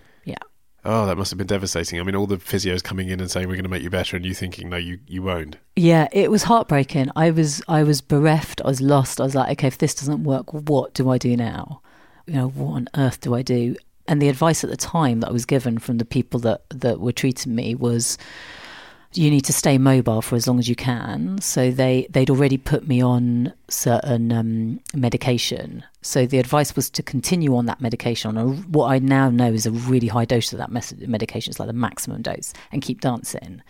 Oh, that must have been devastating. I mean, all the physios coming in and saying we're going to make you better, and you thinking no, you you won't. Yeah, it was heartbreaking. I was I was bereft. I was lost. I was like, okay, if this doesn't work, what do I do now? You know, what on earth do I do? And the advice at the time that I was given from the people that that were treating me was, you need to stay mobile for as long as you can. So they they'd already put me on certain um, medication. So the advice was to continue on that medication on what I now know is a really high dose of that medication. It's like the maximum dose, and keep dancing.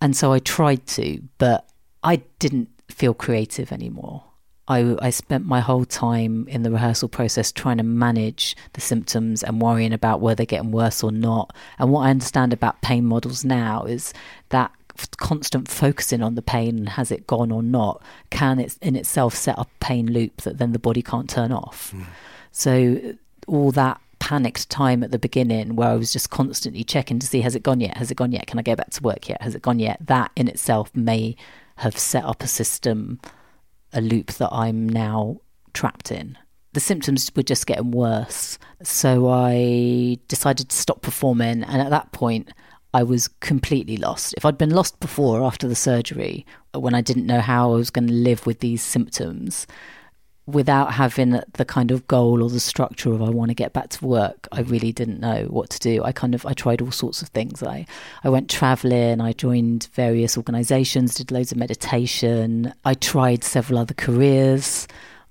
And so I tried to, but I didn't feel creative anymore. I, I spent my whole time in the rehearsal process trying to manage the symptoms and worrying about were they're getting worse or not. And what I understand about pain models now is that constant focusing on the pain and has it gone or not can it in itself set up a pain loop that then the body can't turn off. Hmm. So all that panicked time at the beginning where I was just constantly checking to see has it gone yet? Has it gone yet? Can I go back to work yet? Has it gone yet? That in itself may have set up a system, a loop that I'm now trapped in. The symptoms were just getting worse. So I decided to stop performing. And at that point, I was completely lost. If I'd been lost before after the surgery, when I didn't know how I was going to live with these symptoms, without having the kind of goal or the structure of I want to get back to work, I really didn't know what to do. I kind of I tried all sorts of things. I I went traveling, I joined various organizations, did loads of meditation. I tried several other careers.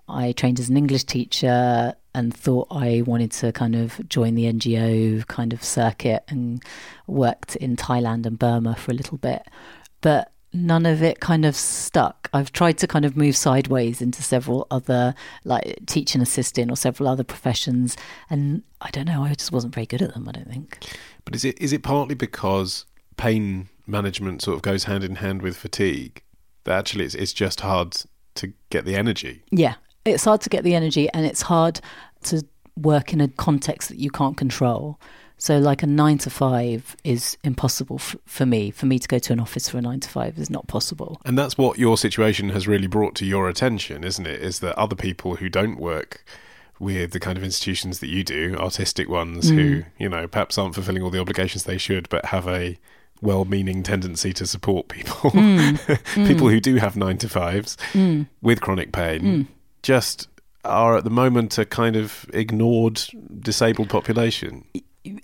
I trained as an English teacher and thought I wanted to kind of join the NGO kind of circuit and worked in Thailand and Burma for a little bit. But none of it kind of stuck. I've tried to kind of move sideways into several other, like teaching assistant or several other professions, and I don't know. I just wasn't very good at them. I don't think. But is it is it partly because pain management sort of goes hand in hand with fatigue? That actually it's, it's just hard to get the energy. Yeah, it's hard to get the energy, and it's hard to work in a context that you can't control. So, like a nine to five is impossible f- for me. For me to go to an office for a nine to five is not possible. And that's what your situation has really brought to your attention, isn't it? Is that other people who don't work with the kind of institutions that you do, artistic ones who, mm. you know, perhaps aren't fulfilling all the obligations they should, but have a well meaning tendency to support people, mm. Mm. people who do have nine to fives with chronic pain, just are at the moment a kind of ignored disabled population.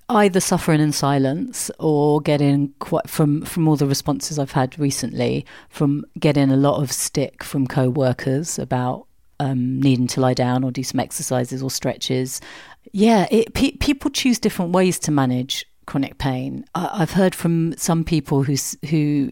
Either suffering in silence or getting quite from from all the responses I've had recently from getting a lot of stick from co-workers about um, needing to lie down or do some exercises or stretches. Yeah, it, pe- people choose different ways to manage chronic pain. I, I've heard from some people who who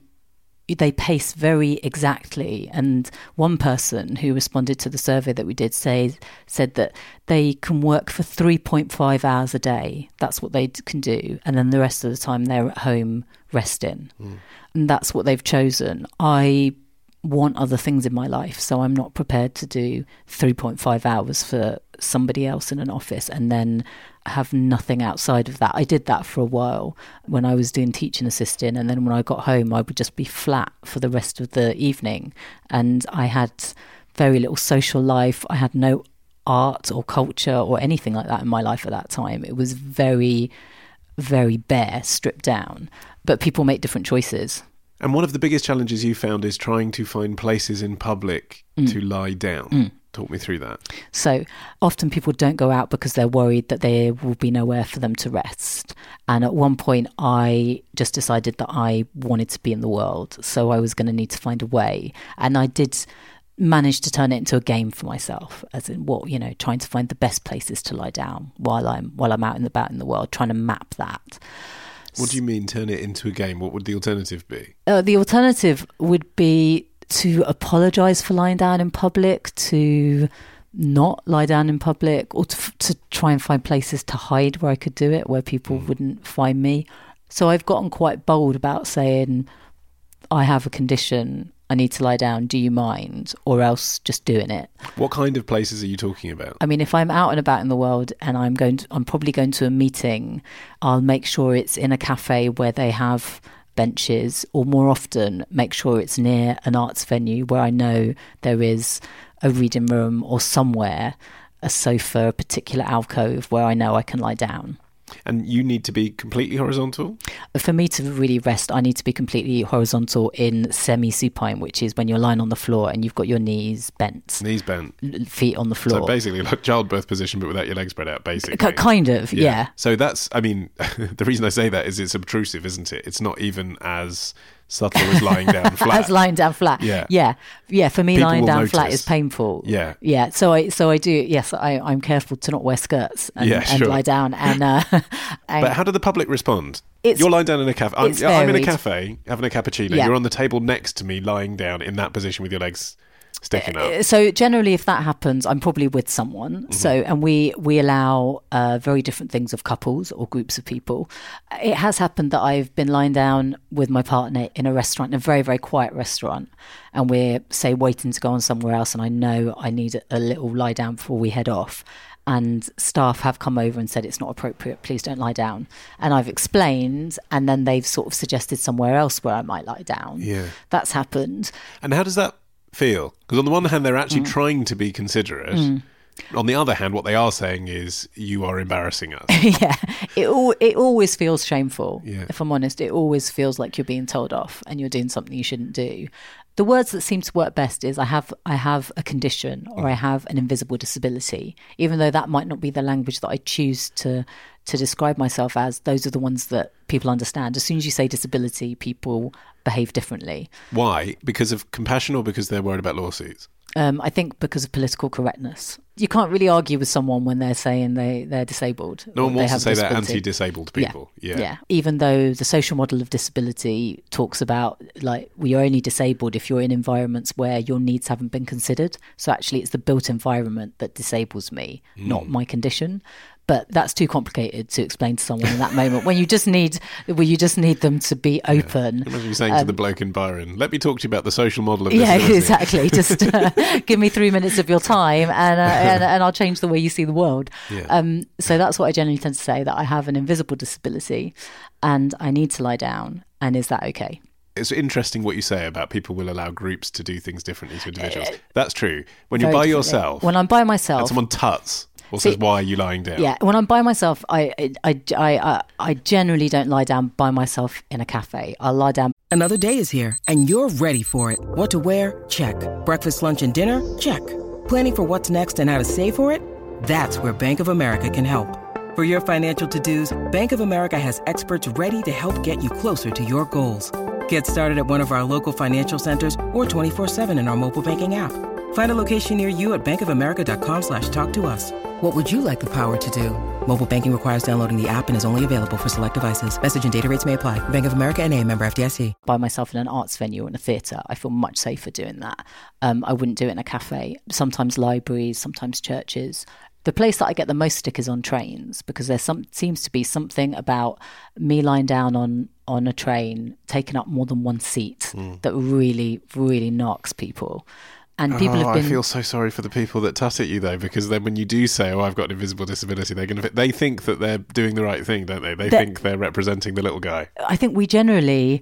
they pace very exactly. And one person who responded to the survey that we did say said that they can work for 3.5 hours a day. That's what they can do. And then the rest of the time they're at home resting. Hmm. And that's what they've chosen. I want other things in my life so i'm not prepared to do 3.5 hours for somebody else in an office and then have nothing outside of that. I did that for a while when I was doing teaching assistant, and then when I got home, I would just be flat for the rest of the evening. And I had very little social life. I had no art or culture or anything like that in my life at that time. It was very, very bare, stripped down. But people make different choices. And one of the biggest challenges you found is trying to find places in public mm. to lie down. Mm. Talk me through that. So often people don't go out because they're worried that there will be nowhere for them to rest. And at one point, I just decided that I wanted to be in the world. So I was going to need to find a way. And I did manage to turn it into a game for myself, as in what, you know, trying to find the best places to lie down while I'm while I'm out and about in the world, trying to map that. What do you mean turn it into a game? What would the alternative be? Uh, the alternative would be to apologize for lying down in public, to not lie down in public, or to, to try and find places to hide where I could do it, where people wouldn't find me. So I've gotten quite bold about saying, I have a condition. I need to lie down. Do you mind? Or else just doing it. What kind of places are you talking about? I mean, if I'm out and about in the world and I'm going to, I'm probably going to a meeting, I'll make sure it's in a cafe where they have benches, or more often, make sure it's near an arts venue where I know there is a reading room or somewhere, a sofa, a particular alcove where I know I can lie down. And you need to be completely horizontal? For me to really rest, I need to be completely horizontal in semi supine, which is when you're lying on the floor and you've got your knees bent, Knees bent. feet on the floor. So basically, like childbirth position, but without your legs spread out, basically. Kind of, yeah. So that's, I mean, the reason I say that is it's obtrusive, isn't it? It's not even as subtle as lying down flat. As lying down flat. Yeah. Yeah. Yeah. For me, People lying down flat is painful. Yeah. Yeah. So I, so I do, yes, I, I'm careful to not wear skirts and, Yeah, and lie down. And, uh, and But how do the public respond? It's- You're lying down in a cafe. I'm, I'm in a cafe having a cappuccino. Yeah. You're on the table next to me, lying down in that position with your legs sticking up. Uh, so generally if that happens i'm probably with someone Mm-hmm. so and we we allow uh, very different things of couples or groups of people it has happened that i've been lying down with my partner in a restaurant in a very very quiet restaurant and we're say waiting to go on somewhere else and i know i need a little lie down before we head off and staff have come over and said it's not appropriate please don't lie down and i've explained and then they've sort of suggested somewhere else where i might lie down Yeah. that's happened And how does that feel? Because on the one hand, they're actually Mm. trying to be considerate. On the other hand, what they are saying is, you are embarrassing us. yeah, it al- it always feels shameful. Yeah. If I'm honest, it always feels like you're being told off and you're doing something you shouldn't do. The words that seem to work best is I have I have a condition or I have an invisible disability. Even though that might not be the language that I choose to to describe myself as, those are the ones that people understand. As soon as you say disability, people behave differently. Why? Because of compassion or because they're worried about lawsuits? Um, I think because of political correctness. You can't really argue with someone when they're saying they, they're disabled. No one wants to say they're anti-disabled people. Yeah. yeah. Even though the social model of disability talks about like well, you're only disabled if you're in environments where your needs haven't been considered. So actually, it's the built environment that disables me, Hmm. not my condition. But that's too complicated to explain to someone in that moment when you just need when you just need them to be open. Imagine you saying to the bloke in Byron, "Let me talk to you about the social model of Um, Yeah, exactly. Just uh, give me three minutes of your time, and, uh, and and I'll change the way you see the world. Yeah. Um, so that's what I generally tend to say that I have an invisible disability, and I need to lie down. And is that okay? It's interesting what you say about people will allow groups to do things differently to individuals. That's true. When you're Uh, by yourself, when I'm by myself, someone tuts or See- says, "Why are you lying down?" yeah, when I'm by myself, I I, I I I generally don't lie down by myself in a cafe. I'll lie down Another day is here, and you're ready for it. What to wear? Check. Breakfast, lunch, and dinner? Check. Planning for what's next and how to save for it? That's where Bank of America can help. For your financial to dos, Bank of America has experts ready to help get you closer to your goals. Get started at one of our local financial centers or 24-7 in our mobile banking app. Find a location near you at bankofamerica.com slash talk to us. What would you like the power to do? Mobile banking requires downloading the app and is only available for select devices. Message and data rates may apply. Bank of America and a member FDIC. by myself in an arts venue or in a theatre. I feel much safer doing that. Um, I wouldn't do it in a cafe. Sometimes libraries, sometimes churches. The place that I get the most stick is on trains because there some seems to be something about me lying down on on a train taking up more than one seat hmm. that really really knocks people. And people oh, have been I feel so sorry for the people that tut at you though, because then when you do say, "Oh, I've got an invisible disability," they're going to they think that they're doing the right thing, don't they? They They're- think they're representing the little guy. I think we generally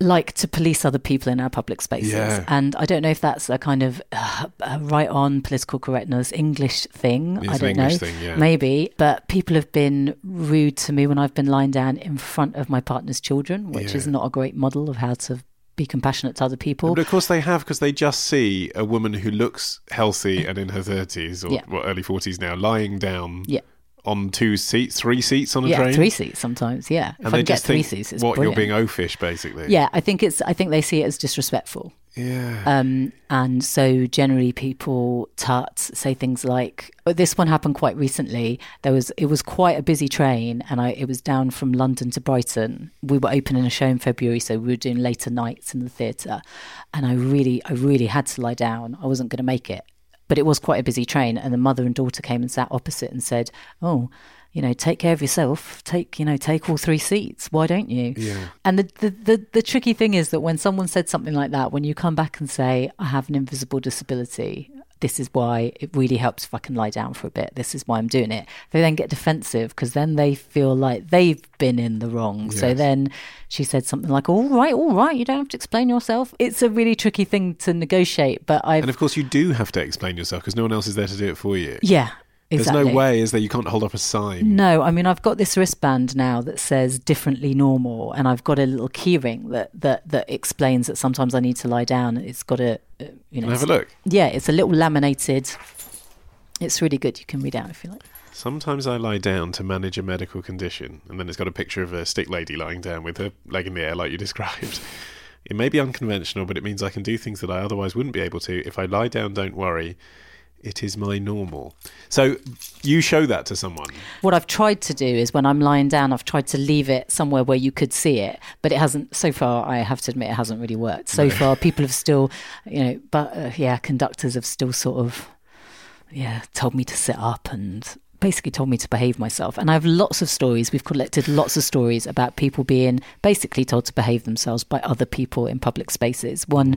like to police other people in our public spaces. Yeah. And I don't know if that's a kind of uh, right on political correctness English thing. It's I don't know. thing, yeah. Maybe. But people have been rude to me when I've been lying down in front of my partner's children, which Yeah. is not a great model of how to be compassionate to other people. But of course they have because they just see a woman who looks healthy and in her 30s or what, early 40s now lying down Yeah. On two seats, three seats on a yeah, train. three seats sometimes. Yeah, if and I they get just three think, seats, it's what, brilliant. you're being oafish, basically. Yeah, I think it's. I think they see it as disrespectful. Yeah. Um, and so generally people tut say things like but this one happened quite recently there was it was quite a busy train and I it was down from London to Brighton we were opening a show in February so we were doing later nights in the theatre and I really I really had to lie down I wasn't going to make it but it was quite a busy train and the mother and daughter came and sat opposite and said oh you know take care of yourself. Take you know take all three seats. Why don't you? Yeah. and the, the, the, the tricky thing is that when someone said something like that, when you come back and say, I have an invisible disability, this is why it really helps if I can lie down for a bit. This is why I'm doing it. They then get defensive because then they feel like they've been in the wrong. So then she said something like, All right, all right, you don't have to explain yourself. It's a really tricky thing to negotiate, but I've. and of course you do have to explain yourself because no one else is there to do it for you. yeah, There's no way, is there? You can't hold up a sign. No, I mean I've got this wristband now that says differently normal, and I've got a little keyring that that that explains that sometimes I need to lie down. It's got a, uh, you know, have a look? Yeah, it's a little laminated. It's really good. You can read out if you like. Sometimes I lie down to manage a medical condition, and then it's got a picture of a stick lady lying down with her leg in the air, like you described. It may be unconventional, but it means I can do things that I otherwise wouldn't be able to. If I lie down, don't worry. It is my normal. So you show that to someone. What I've tried to do is when I'm lying down, I've tried to leave it somewhere where you could see it, but it hasn't. So far, I have to admit, it hasn't really worked. So far, people have still, you know, but uh, yeah, conductors have still sort of, yeah, told me to sit up and basically told me to behave myself. And I have lots of stories. We've collected lots of stories about people being basically told to behave themselves by other people in public spaces. One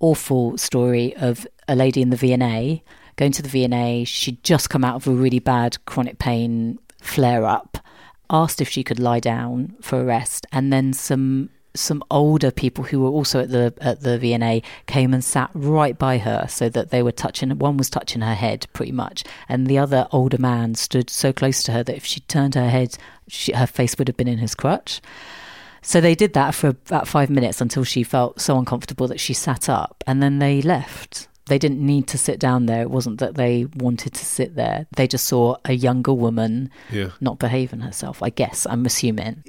awful story of a lady in the V&A going to the V&A. She'd just come out of a really bad chronic pain flare up, asked if she could lie down for a rest, and then some some older people who were also at the at the V&A came and sat right by her so that they were touching one was touching her head pretty much and the other older man stood so close to her that if she turned her head she, her face would have been in his crutch so they did that for about 5 minutes until she felt so uncomfortable that she sat up and then they left they didn't need to sit down there. It wasn't that they wanted to sit there. They just saw a younger woman Yeah. not behaving herself i guess. I'm assuming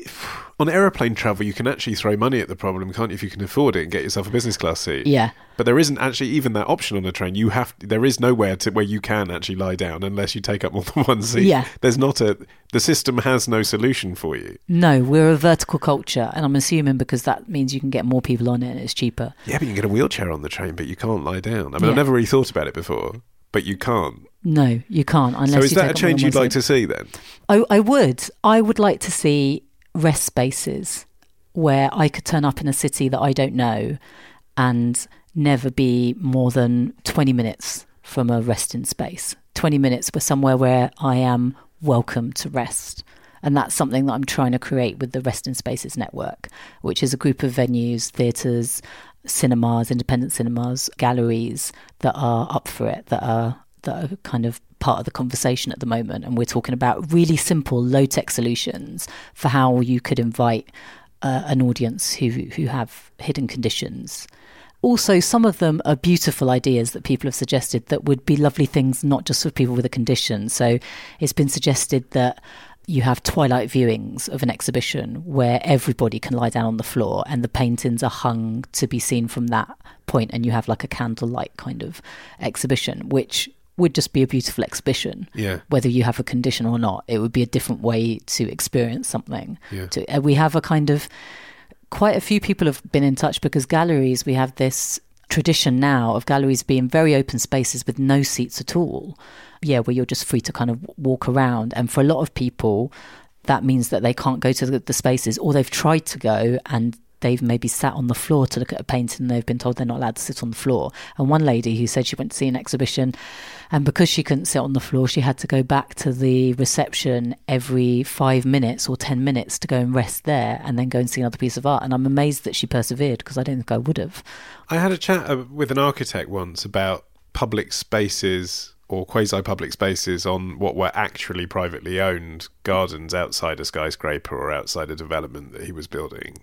On aeroplane travel, you can actually throw money at the problem, can't you? If you can afford it and get yourself a business class seat. yeah But there isn't actually even that option on a train. You have there is nowhere to where you can actually lie down unless you take up more than one seat. Yeah. There's not a the system has no solution for you. No, we're a vertical culture, and I'm assuming because that means you can get more people on it and it's cheaper. Yeah, but you can get a wheelchair on the train, but you can't lie down. I mean, Yeah. I've never really thought about it before, but you can't. No, you can't unless so is that a change you'd like to see then? I, I would. I would like to see rest spaces where I could turn up in a city that I don't know and never be more than 20 minutes from a resting space. 20 minutes were somewhere where I am welcome to rest. And that's something that I'm trying to create with the Resting Spaces Network, which is a group of venues, theatres, cinemas, independent cinemas, galleries that are up for it, that are that are kind of part of the conversation at the moment. And we're talking about really simple, low tech solutions for how you could invite uh, an audience who who have hidden conditions. Also, some of them are beautiful ideas that people have suggested that would be lovely things, not just for people with a condition. So, it's been suggested that you have twilight viewings of an exhibition where everybody can lie down on the floor and the paintings are hung to be seen from that point, and you have like a candlelight kind of exhibition, which would just be a beautiful exhibition Yeah. whether you have a condition or not. It would be a different way to experience something. Yeah. To, uh, we have a kind of quite a few people have been in touch because galleries we have this tradition now of galleries being very open spaces with no seats at all. Yeah, where you're just free to kind of walk around. And for a lot of people, that means that they can't go to the, the spaces or they've tried to go and they've maybe sat on the floor to look at a painting and they've been told they're not allowed to sit on the floor. And one lady who said she went to see an exhibition and because she couldn't sit on the floor, she had to go back to the reception every five minutes or 10 minutes to go and rest there and then go and see another piece of art. And I'm amazed that she persevered because I don't think I would have. I had a chat uh, with an architect once about public spaces or quasi public spaces on what were actually privately owned gardens outside a skyscraper or outside a development that he was building.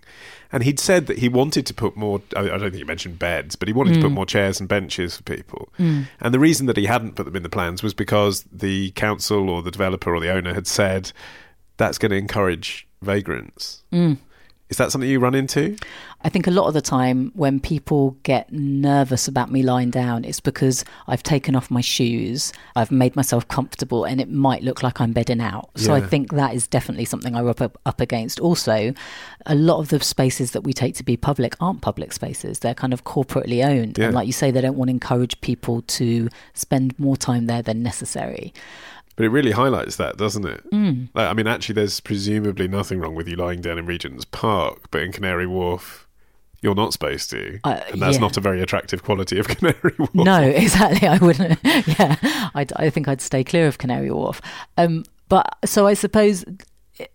And he'd said that he wanted to put more, I don't think he mentioned beds, but he wanted to put mm. more chairs and benches for people. Mm. And the reason that he hadn't put them in the plans was because the council or the developer or the owner had said that's going to encourage vagrants. Mm. Is that something you run into? I think a lot of the time when people get nervous about me lying down, it's because I've taken off my shoes, I've made myself comfortable, and it might look like I'm bedding out. So I think that is definitely something I rub up, up against. Also, a lot of the spaces that we take to be public aren't public spaces, they're kind of corporately owned. Yeah. And like you say, they don't want to encourage people to spend more time there than necessary. But it really highlights that, doesn't it? Mm. Like, I mean, actually, there's presumably nothing wrong with you lying down in Regent's Park, but in Canary Wharf, you're not supposed to. Uh, and that's yeah. not a very attractive quality of Canary Wharf. No, exactly. I wouldn't. Yeah, I, I think I'd stay clear of Canary Wharf. Um, but so I suppose,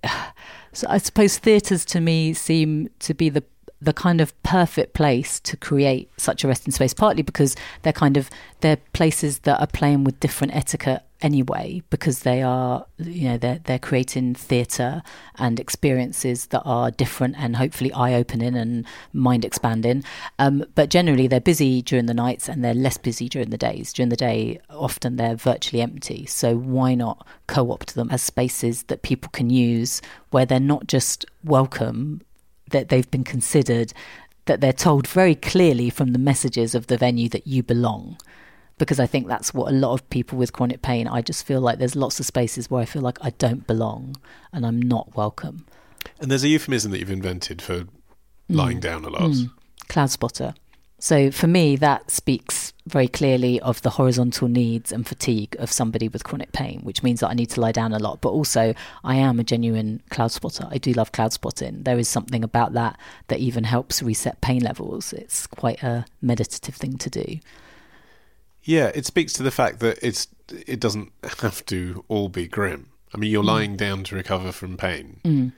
so I suppose theatres to me seem to be the the kind of perfect place to create such a resting space. Partly because they're kind of they're places that are playing with different etiquette anyway, because they are you know they're they're creating theatre and experiences that are different and hopefully eye opening and mind expanding. Um, but generally, they're busy during the nights and they're less busy during the days. During the day, often they're virtually empty. So why not co-opt them as spaces that people can use where they're not just welcome, that they've been considered, that they're told very clearly from the messages of the venue that you belong. Because I think that's what a lot of people with chronic pain, I just feel like there's lots of spaces where I feel like I don't belong and I'm not welcome. And there's a euphemism that you've invented for Mm. lying down a lot. cloud spotter. So for me, that speaks very clearly of the horizontal needs and fatigue of somebody with chronic pain, which means that I need to lie down a lot. But also, I am a genuine cloud spotter. I do love cloud spotting. There is something about that that even helps reset pain levels. It's quite a meditative thing to do. Yeah, it speaks to the fact that it's it doesn't have to all be grim. I mean, you're Mm. lying down to recover from pain.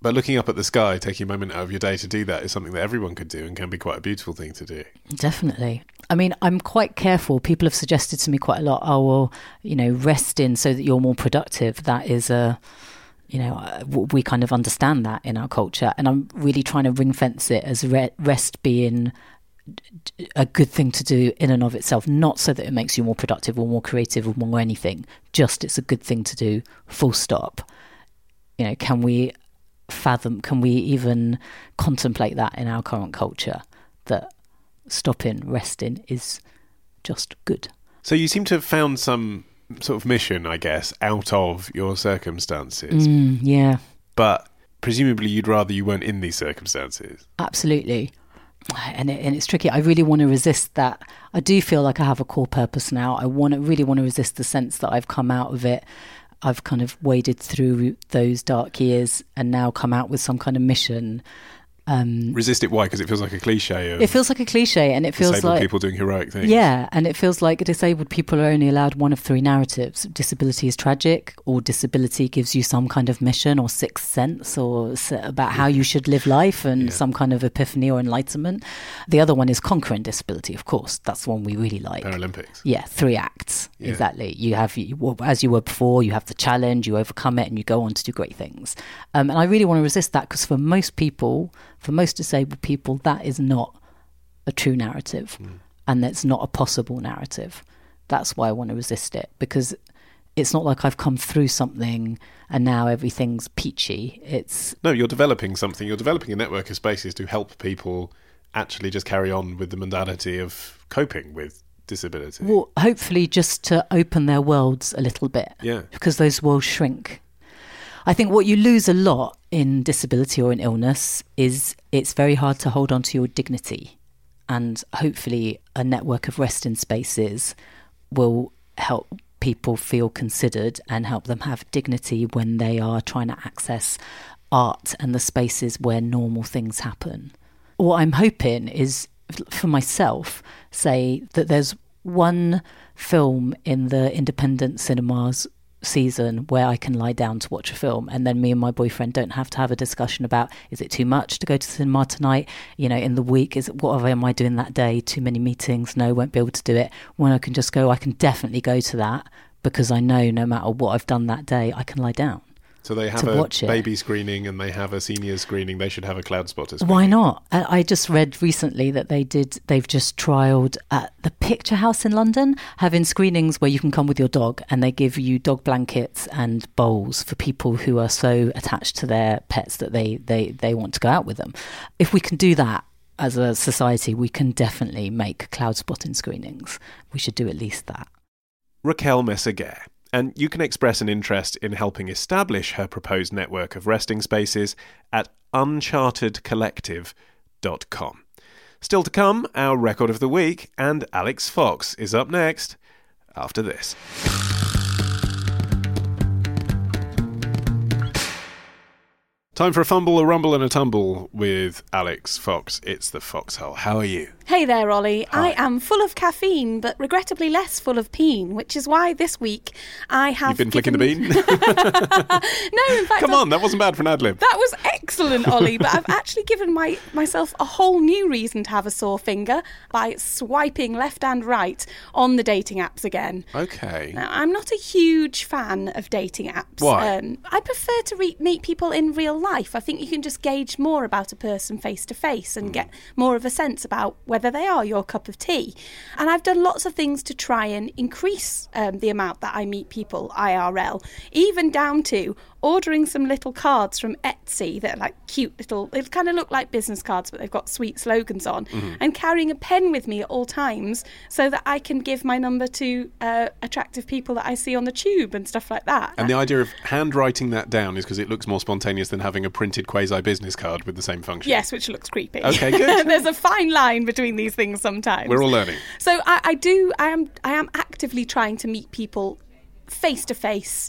But looking up at the sky, taking a moment out of your day to do that is something that everyone could do and can be quite a beautiful thing to do. Definitely. I mean, I'm quite careful. People have suggested to me quite a lot, oh, well, you know, rest in so that you're more productive. That is a, you know, uh, we kind of understand that in our culture. And I'm really trying to ring fence it as re- rest being a good thing to do in and of itself, not so that it makes you more productive or more creative or more anything, just it's a good thing to do, full stop. You know, can we fathom, can we even contemplate that in our current culture that stopping, resting is just good? So you seem to have found some sort of mission, I guess, out of your circumstances. Mm, yeah, But presumably you'd rather you weren't in these circumstances. absolutely. And, it, and it's tricky. I really want to resist that. I do feel like I have a core purpose now. I want to really want to resist the sense that I've come out of it. I've kind of waded through those dark years and now come out with some kind of mission. Um, Resist it, why? Because it feels like a cliche it feels like a cliche, and it feels disabled like people doing heroic things. Yeah, and it feels like disabled people are only allowed one of three narratives. Disability is tragic, or disability gives you some kind of mission or sixth sense or about how you should live life and some kind of epiphany or enlightenment. The other one is conquering disability, of course. That's the one we really like. Paralympics. Yeah, three acts. Yeah. Exactly. You have, you- as you were before, you have the challenge, you overcome it, and you go on to do great things. Um, and I really want to resist that because for most people, for most disabled people, that is not a true narrative hmm. and that's not a possible narrative. That's why I want to resist it because it's not like I've come through something and now everything's peachy. It's No, you're developing something. You're developing a network of spaces to help people actually just carry on with the modality of coping with disability. well, hopefully just to open their worlds a little bit. Yeah. Because those worlds shrink. I think what you lose a lot in disability or in illness is it's very hard to hold on to your dignity. And hopefully, a network of resting spaces will help people feel considered and help them have dignity when they are trying to access art and the spaces where normal things happen. What I'm hoping is for myself, say that there's one film in the independent cinemas season where I can lie down to watch a film, and then me and my boyfriend don't have to have a discussion about is it too much to go to cinema tonight? You know, in the week, is what am I doing that day? Too many meetings? No, won't be able to do it. When I can just go, I can definitely go to that because I know no matter what I've done that day, I can lie down. So they have a watch it. baby screening and they have a senior screening. They should have a cloud spotter screening. Why not? I just read recently that they did. They've just trialed at the Picture House in London having screenings where you can come with your dog and they give you dog blankets and bowls for people who are so attached to their pets that they they they want to go out with them. If we can do that as a society, we can definitely make cloud spotting screenings. We should do at least that. Raquel Meseguer. And you can express an interest in helping establish her proposed network of resting spaces at uncharteredcollective.com. Still to come, our record of the week, and Alix Fox is up next after this. Time for a fumble, a rumble, and a tumble with Alix Fox. It's the Foxhole. How are you? Hey there, Ollie. I am full of caffeine, but regrettably less full of peen, which is why this week I have. You've been flicking the bean? no, in fact, Come I've- on, that wasn't bad for an ad lib. That was excellent, Ollie. but I've actually given my myself a whole new reason to have a sore finger by swiping left and right on the dating apps again. Okay. Now, I'm not a huge fan of dating apps. Why? Um, I prefer to re- meet people in real life. I think you can just gauge more about a person face to face and get more of a sense about whether they are your cup of tea. And I've done lots of things to try and increase um, the amount that I meet people IRL, even down to ordering some little cards from Etsy that are like cute little, they kind of look like business cards, but they've got sweet slogans on, and carrying a pen with me at all times so that I can give my number to uh, attractive people that I see on the tube and stuff like that. And the idea of handwriting that down is because it looks more spontaneous than having a printed quasi business card with the same function. Yes, which looks creepy. Okay, good. There's a fine line between these things sometimes. We're all learning. So I, I do. I am. I am actively trying to meet people face to face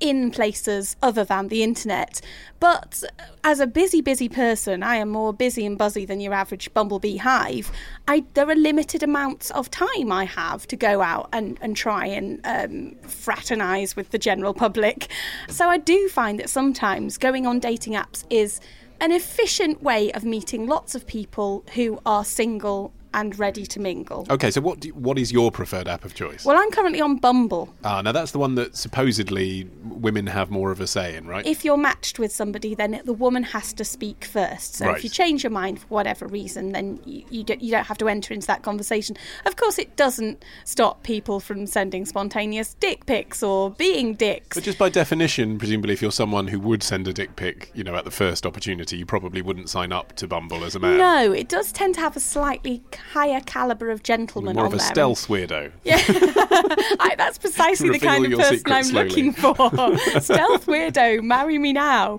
in places other than the internet. But as a busy, busy person, I am more busy and buzzy than your average bumblebee hive. I there are limited amounts of time I have to go out and, and try and um, fraternise with the general public. So I do find that sometimes going on dating apps is an efficient way of meeting lots of people who are single and ready to mingle. Okay, so what do, what is your preferred app of choice? Well, I'm currently on Bumble. ah, now that's the one that supposedly women have more of a say in, right? If you're matched with somebody, then the woman has to speak first. So Right. if you change your mind for whatever reason, then you, you, don't, you don't have to enter into that conversation. Of course, it doesn't stop people from sending spontaneous dick pics or being dicks. but just by definition, presumably, if you're someone who would send a dick pic, you know, at the first opportunity, you probably wouldn't sign up to Bumble as a man. No, it does tend to have a slightly higher caliber of gentleman More of a stealth weirdo. I, that's precisely the kind of person I'm slowly. looking for. Stealth weirdo, marry me now.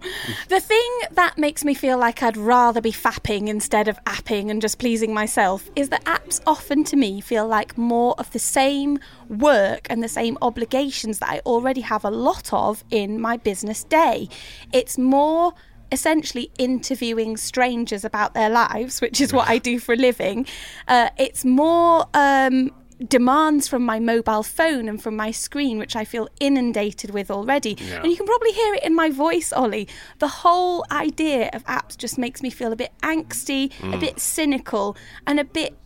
The thing that makes me feel like I'd rather be fapping instead of apping and just pleasing myself is that apps often to me feel like more of the same work and the same obligations that I already have a lot of in my business day. It's more essentially interviewing strangers about their lives, which is what I do for a living. Uh, it's more um, demands from my mobile phone and from my screen, which I feel inundated with already. Yeah. And you can probably hear it in my voice, Ollie. The whole idea of apps just makes me feel a bit angsty, a bit cynical, and a bit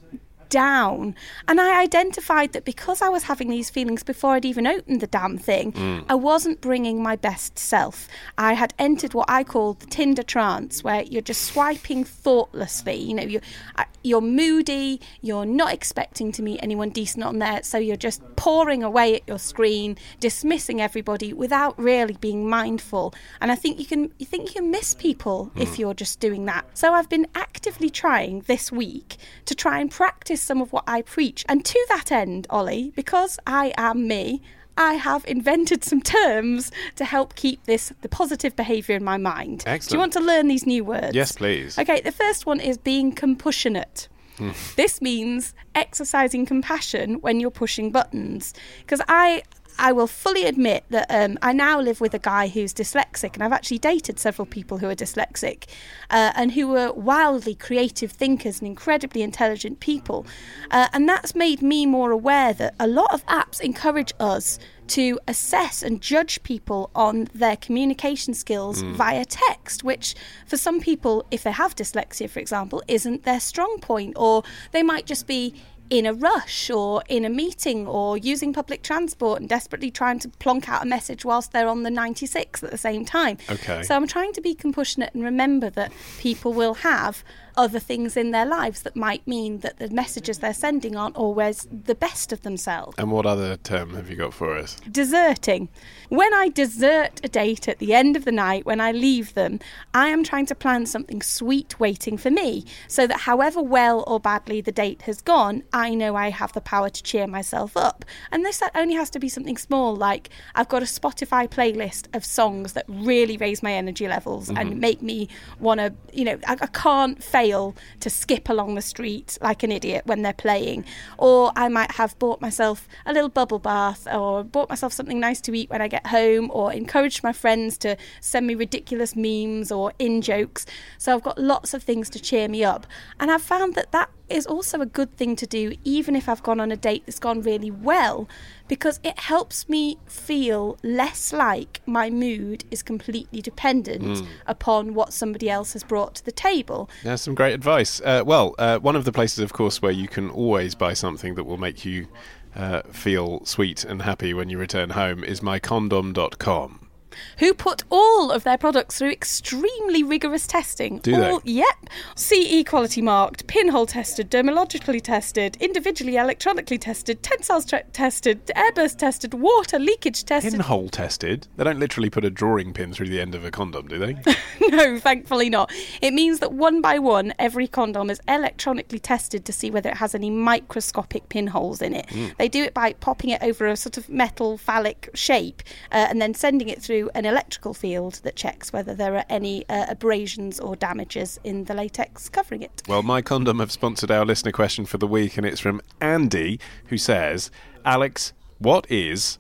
down. And I identified that because I was having these feelings before I'd even opened the damn thing, I wasn't bringing my best self. I had entered what I call the Tinder trance, where you're just swiping thoughtlessly. You know, you're, uh, you're moody, you're not expecting to meet anyone decent on there, so you're just pouring away at your screen, dismissing everybody without really being mindful. And I think you can, you think you can miss people hmm. if you're just doing that. So I've been actively trying this week to try and practice some of what I preach. And to that end, Ollie, because I am me, I have invented some terms to help keep this the positive behaviour in my mind. Excellent. Do you want to learn these new words? Yes, please. Okay, the first one is being compassionate. Hmm. this means exercising compassion when you're pushing buttons. Because I I will fully admit that um, I now live with a guy who's dyslexic, and I've actually dated several people who are dyslexic uh, and who are wildly creative thinkers and incredibly intelligent people. Uh, and that's made me more aware that a lot of apps encourage us to assess and judge people on their communication skills via text, which for some people, if they have dyslexia, for example, isn't their strong point, or they might just be in a rush or in a meeting or using public transport and desperately trying to plonk out a message whilst they're on the 96 at the same time. Okay. So I'm trying to be compassionate and remember that people will have other things in their lives that might mean that the messages they're sending aren't always the best of themselves. And what other term have you got for us? Deserting. When I desert a date at the end of the night, when I leave them, I am trying to plan something sweet waiting for me so that however well or badly the date has gone, I know I have the power to cheer myself up. And this that only has to be something small, like I've got a Spotify playlist of songs that really raise my energy levels and mm-hmm. make me want to, you know, I, I can't fail to skip along the street like an idiot when they're playing. Or I might have bought myself a little bubble bath or bought myself something nice to eat when I get home or encouraged my friends to send me ridiculous memes or in jokes. So I've got lots of things to cheer me up. And I've found that that is also a good thing to do even if I've gone on a date that's gone really well because it helps me feel less like my mood is completely dependent upon what somebody else has brought to the table. That's some great advice. Uh, well, uh, one of the places, of course, where you can always buy something that will make you uh, feel sweet and happy when you return home is mycondom.com. who put all of their products through extremely rigorous testing. Do they? all, Yep. CE quality marked, pinhole tested, dermatologically tested, individually electronically tested, tensile tra- tested, airburst tested, water leakage tested. Pinhole tested. They don't literally put a drawing pin through the end of a condom, do they? no, thankfully not. It means that one by one, every condom is electronically tested to see whether it has any microscopic pinholes in it. They do it by popping it over a sort of metal phallic shape uh, and then sending it through an electrical field that checks whether there are any uh, abrasions or damages in the latex covering it. Well, My Condom have sponsored our listener question for the week, and it's from Andy, who says, Alix, what is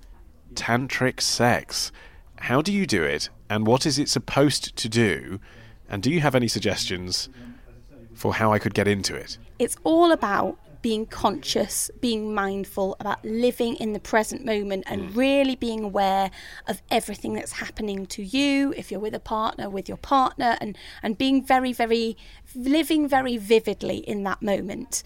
tantric sex? How do you do it, and what is it supposed to do? And do you have any suggestions for how I could get into it? It's all about being conscious, being mindful, about living in the present moment and really being aware of everything that's happening to you, if you're with a partner, with your partner, and, and being very, very, living very vividly in that moment.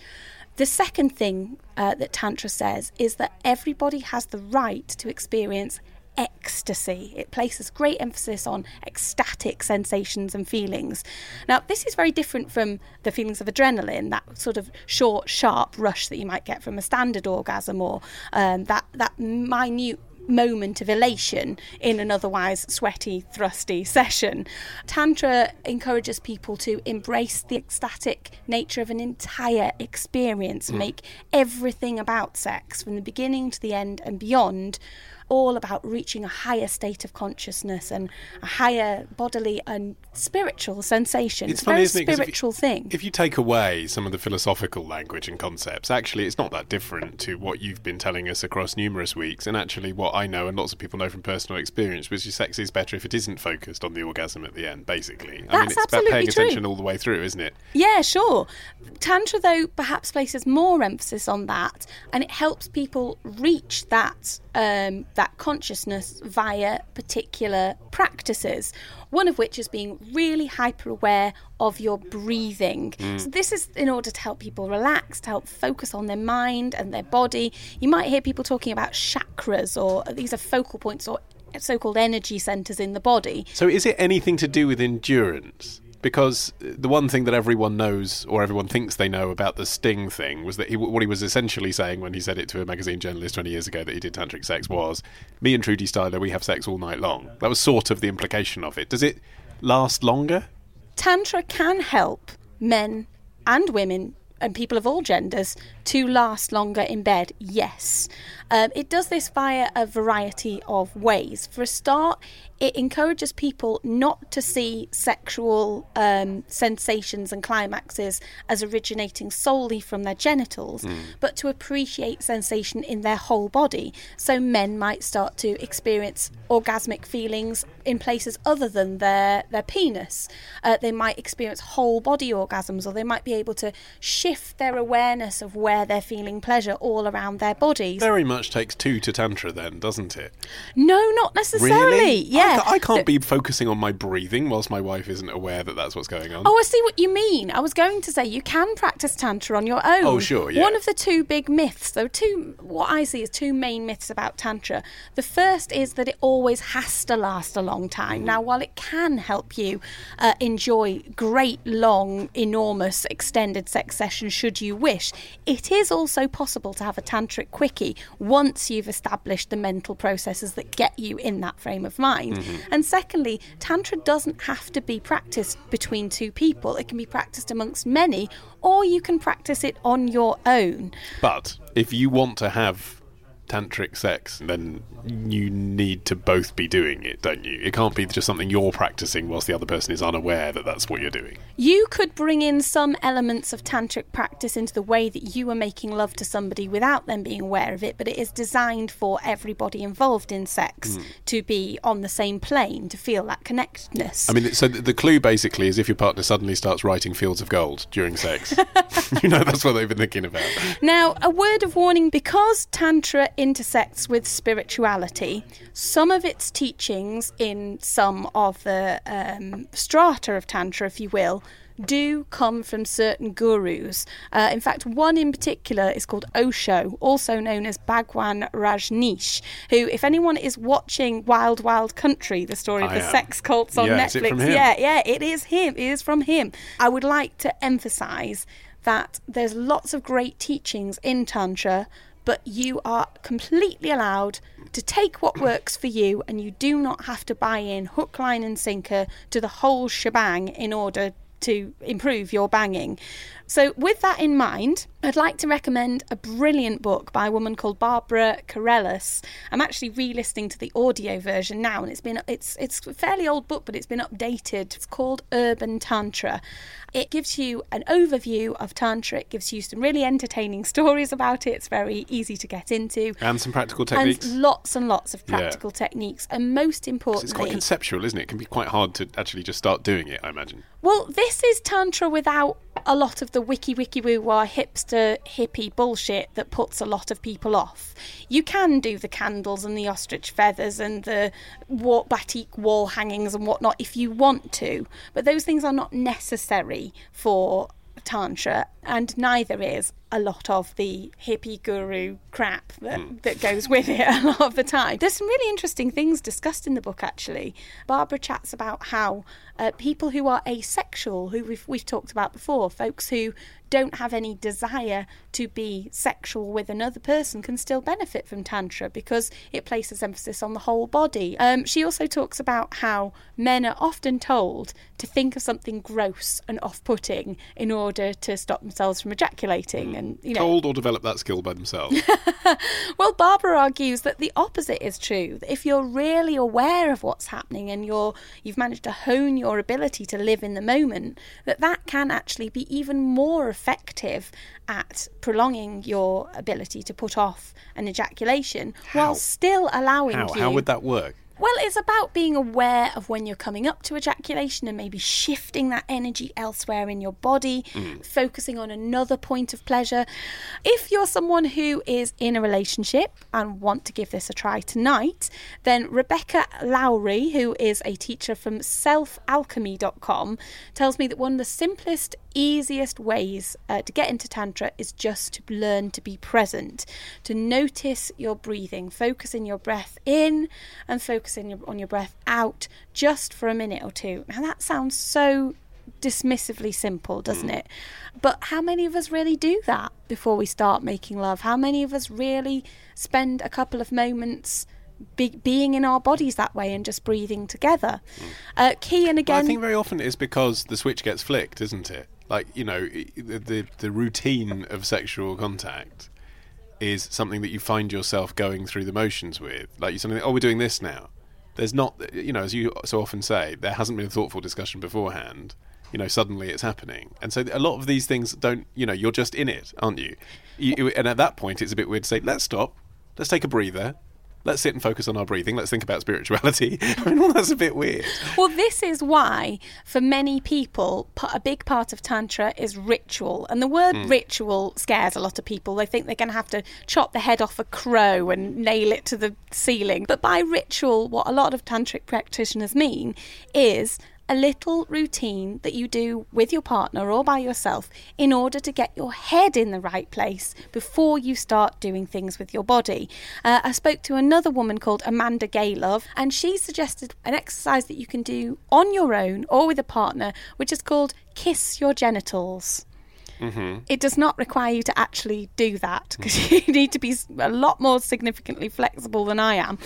The second thing uh, that Tantra says is that everybody has the right to experience ecstasy. It places great emphasis on ecstatic sensations and feelings. Now, this is very different from the feelings of adrenaline, that sort of short, sharp rush that you might get from a standard orgasm, or um, that that minute moment of elation in an otherwise sweaty, thrusty session. Tantra encourages people to embrace the ecstatic nature of an entire experience, make everything about sex from the beginning to the end and beyond all about reaching a higher state of consciousness and a higher bodily and spiritual sensation. It's, a very isn't it? if you- spiritual thing. If you take away some of the philosophical language and concepts, actually, it's not that different to what you've been telling us across numerous weeks, and actually, what I know and lots of people know from personal experience, which is sex is better if it isn't focused on the orgasm at the end. Basically, I mean, That's it's about paying true. attention all the way through, isn't it? Yeah, sure. Tantra, though, perhaps places more emphasis on that, and it helps people reach that um, that consciousness via particular practices. One of which is being really hyper aware of your breathing. So this is in order to help people relax, to help focus on their mind and their body. You might hear people talking about chakras, or these are focal points or so-called energy centers in the body. So, is it anything to do with endurance? Because the one thing that everyone knows, or everyone thinks they know about the Sting thing, was that he, what he was essentially saying when he said it to a magazine journalist 20 years ago that he did tantric sex was, "Me and Trudy Styler, we have sex all night long." That was sort of the implication of it. Does it last longer? Tantra can help men and women and people of all genders to last longer in bed, yes. Um, it does this via a variety of ways. For a start, it encourages people not to see sexual um, sensations and climaxes as originating solely from their genitals, but to appreciate sensation in their whole body. So men might start to experience orgasmic feelings in places other than their, their penis. Uh, they might experience whole body orgasms, or they might be able to shift their awareness of where where they're feeling pleasure all around their bodies. Very much takes two to tantra, then, doesn't it? no, not necessarily. Really? Yeah. I, I can't be focusing on my breathing whilst my wife isn't aware that that's what's going on. Oh, I see what you mean. I was going to say you can practice tantra on your own. Oh, sure, yeah. One of the two big myths, though, two what I see is two main myths about tantra. The first is that it always has to last a long time. Mm. Now, while it can help you uh, enjoy great, long, enormous, extended sex sessions should you wish, it is also possible to have a tantric quickie once you've established the mental processes that get you in that frame of mind. Mm-hmm. And secondly, tantra doesn't have to be practiced between two people. It can be practiced amongst many, or you can practice it on your own. But if you want to have tantric sex, then you need to both be doing it, don't you? It can't be just something you're practicing whilst the other person is unaware that that's what you're doing. You could bring in some elements of tantric practice into the way that you are making love to somebody without them being aware of it, but it is designed for everybody involved in sex hmm. to be on the same plane, to feel that connectedness. I mean, so the the clue basically is if your partner suddenly starts writing fields of gold during sex, you know that's what they've been thinking about. Now, a word of warning because Tantra intersects with spirituality, some of its teachings in some of the um, strata of Tantra, if you will, do come from certain gurus. Uh, in fact, one in particular is called Osho, also known as Bhagwan Rajneesh, who, if anyone is watching Wild Wild Country, the story of I the am. sex cults on Yeah, Netflix, yeah, yeah, it is him. It is from him. I would like to emphasize that there's lots of great teachings in Tantra, but you are completely allowed to take what works for you and you do not have to buy in hook, line, and sinker to the whole shebang in order to improve your banging. So, with that in mind, I'd like to recommend a brilliant book by a woman called Barbara Carrellas. I'm actually re-listening to the audio version now, and it's been it's it's a fairly old book, but it's been updated. It's called Urban Tantra. It gives you an overview of Tantra. It gives you some really entertaining stories about it. It's very easy to get into. And some practical techniques. And lots and lots of Yeah. practical techniques, and most importantly, It's quite conceptual, isn't it? It can be quite hard to actually just start doing it, I imagine. well, this is Tantra without a lot of the wiki wiki woo wah hipster hippie bullshit that puts a lot of people off. You can do the candles and the ostrich feathers and the batik wall hangings and whatnot if you want to, but those things are not necessary for Tantra, and neither is a lot of the hippie guru crap that, that goes with it a lot of the time. There's some really interesting things discussed in the book, actually. Barbara chats about how uh, people who are asexual, who we've, we've talked about before, folks who don't have any desire to be sexual with another person, can still benefit from Tantra because it places emphasis on the whole body. Um, she also talks about how men are often told to think of something gross and off putting in order to stop themselves from ejaculating. Hmm. And, you know, Told or develop that skill by themselves. well, Barbara argues that the opposite is true. That if you're really aware of what's happening and you're you've managed to hone your ability to live in the moment, that that can actually be even more effective at prolonging your ability to put off an ejaculation How? while still allowing How? you. How would that work? Well, it's about being aware of when you're coming up to ejaculation and maybe shifting that energy elsewhere in your body, mm. focusing on another point of pleasure. If you're someone who is in a relationship and want to give this a try tonight, then Rebecca Lowry, who is a teacher from selfalchemy.com, tells me that one of the simplest, easiest ways uh, to get into Tantra is just to learn to be present, to notice your breathing, focusing your breath in and focusing your, on your breath out just for a minute or two. Now, that sounds so dismissively simple, doesn't it? But how many of us really do that before we start making love? How many of us really spend a couple of moments? Be, being in our bodies that way and just breathing together. Uh, key and Well, again, I think very often it's because the switch gets flicked, isn't it? Like you know, the the, the routine of sexual contact is something that you find yourself going through the motions with. Like you suddenly, oh, we're doing this now. There's not, you know, as you so often say, there hasn't been a thoughtful discussion beforehand. You know, suddenly it's happening, and so a lot of these things don't. You know, you're just in it, aren't you? you and at that point, it's a bit weird to say, let's stop, let's take a breather. Let's sit and focus on our breathing. Let's think about spirituality. I mean, well, that's a bit weird. Well, this is why, for many people, a big part of Tantra is ritual. And the word Hmm. ritual scares a lot of people. They think they're going to have to chop the head off a crow and nail it to the ceiling. But by ritual, what a lot of Tantric practitioners mean is a little routine that you do with your partner or by yourself in order to get your head in the right place before you start doing things with your body. Uh, I spoke to another woman called Amanda Gaylove, and she suggested an exercise that you can do on your own or with a partner, which is called Kiss Your Genitals. It does not require you to actually do that because you need to be a lot more significantly flexible than I am.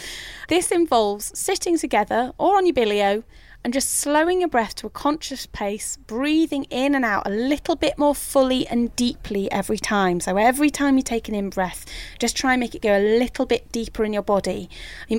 This involves sitting together or on your bilio and just slowing your breath to a conscious pace, breathing in and out a little bit more fully and deeply every time. So every time you take an in breath, just try and make it go a little bit deeper in your body.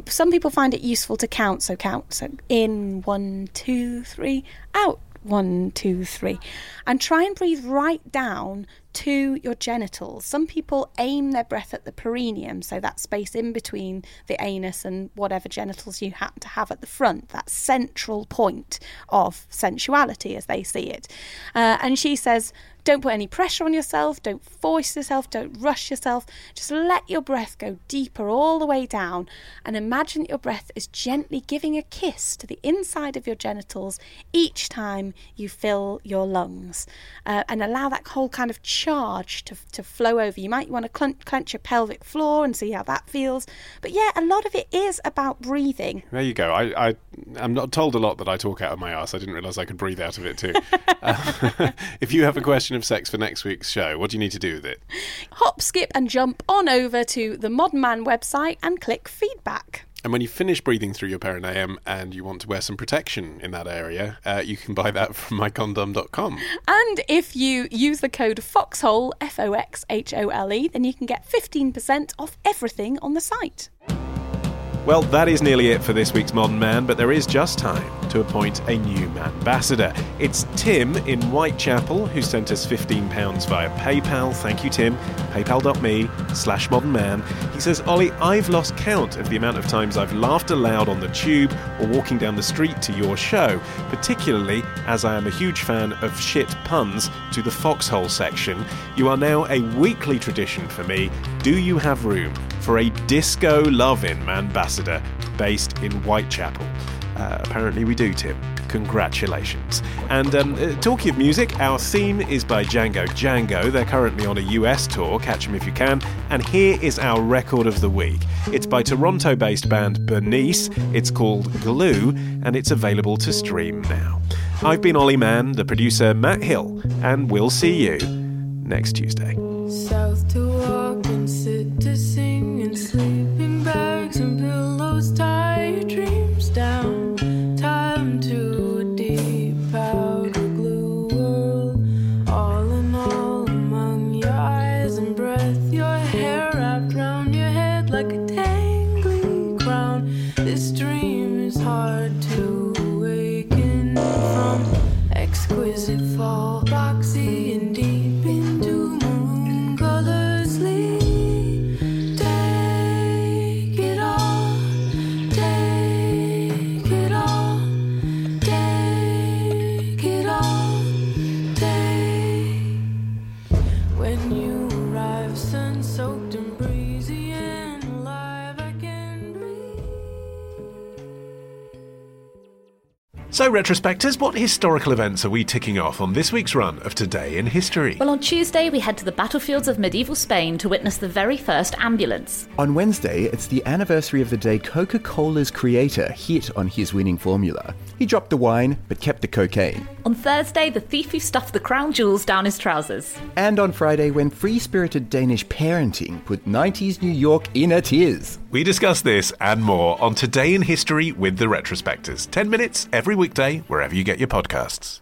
Some people find it useful to count, so count. So in one, two, three, out one, two, three, and try and breathe right down to your genitals. Some people aim their breath at the perineum, so that space in between the anus and whatever genitals you happen to have at the front, that central point of sensuality as they see it. Uh, and she says, don't put any pressure on yourself, don't force yourself, don't rush yourself. Just let your breath go deeper all the way down and imagine that your breath is gently giving a kiss to the inside of your genitals each time you fill your lungs. Uh, and allow that whole kind of charge to, to flow over. You might want to clench, clench your pelvic floor and see how that feels. But yeah, a lot of it is about breathing. There you go. I, I, I'm not told a lot that I talk out of my ass. I didn't realise I could breathe out of it too. Uh, if you have a question of sex for next week's show, what do you need to do with it? Hop, skip, and jump on over to the Modern Mann website and click feedback. And when you finish breathing through your perineum and you want to wear some protection in that area, uh, you can buy that from mycondom.com. And if you use the code FOXHOLE, F O X H O L E, then you can get 15% off everything on the site. Well, that is nearly it for this week's Modern Mann, but there is just time to appoint a new ambassador. It's Tim in Whitechapel who sent us £15 via PayPal. Thank you, Tim. PayPal.me slash modern mann. He says, Ollie, I've lost count of the amount of times I've laughed aloud on the tube or walking down the street to your show, particularly as I am a huge fan of shit puns to the foxhole section. You are now a weekly tradition for me. Do you have room for a disco loving ambassador based in Whitechapel? Uh, apparently, we do, Tim. Congratulations. And um, uh, talking of music, our theme is by Django Django. They're currently on a US tour, catch them if you can. And here is our record of the week. It's by Toronto based band Bernice. It's called Glue, and it's available to stream now. I've been Olly Mann, the producer Matt Hill, and we'll see you next Tuesday. South to So, retrospectors, what historical events are we ticking off on this week's run of Today in History? Well, on Tuesday, we head to the battlefields of medieval Spain to witness the very first ambulance. On Wednesday, it's the anniversary of the day Coca Cola's creator hit on his winning formula. He dropped the wine, but kept the cocaine. On Thursday, the thief who stuffed the crown jewels down his trousers. And on Friday, when free spirited Danish parenting put 90s New York in a tears. We discuss this and more on Today in History with the Retrospectors. 10 minutes every weekday, wherever you get your podcasts.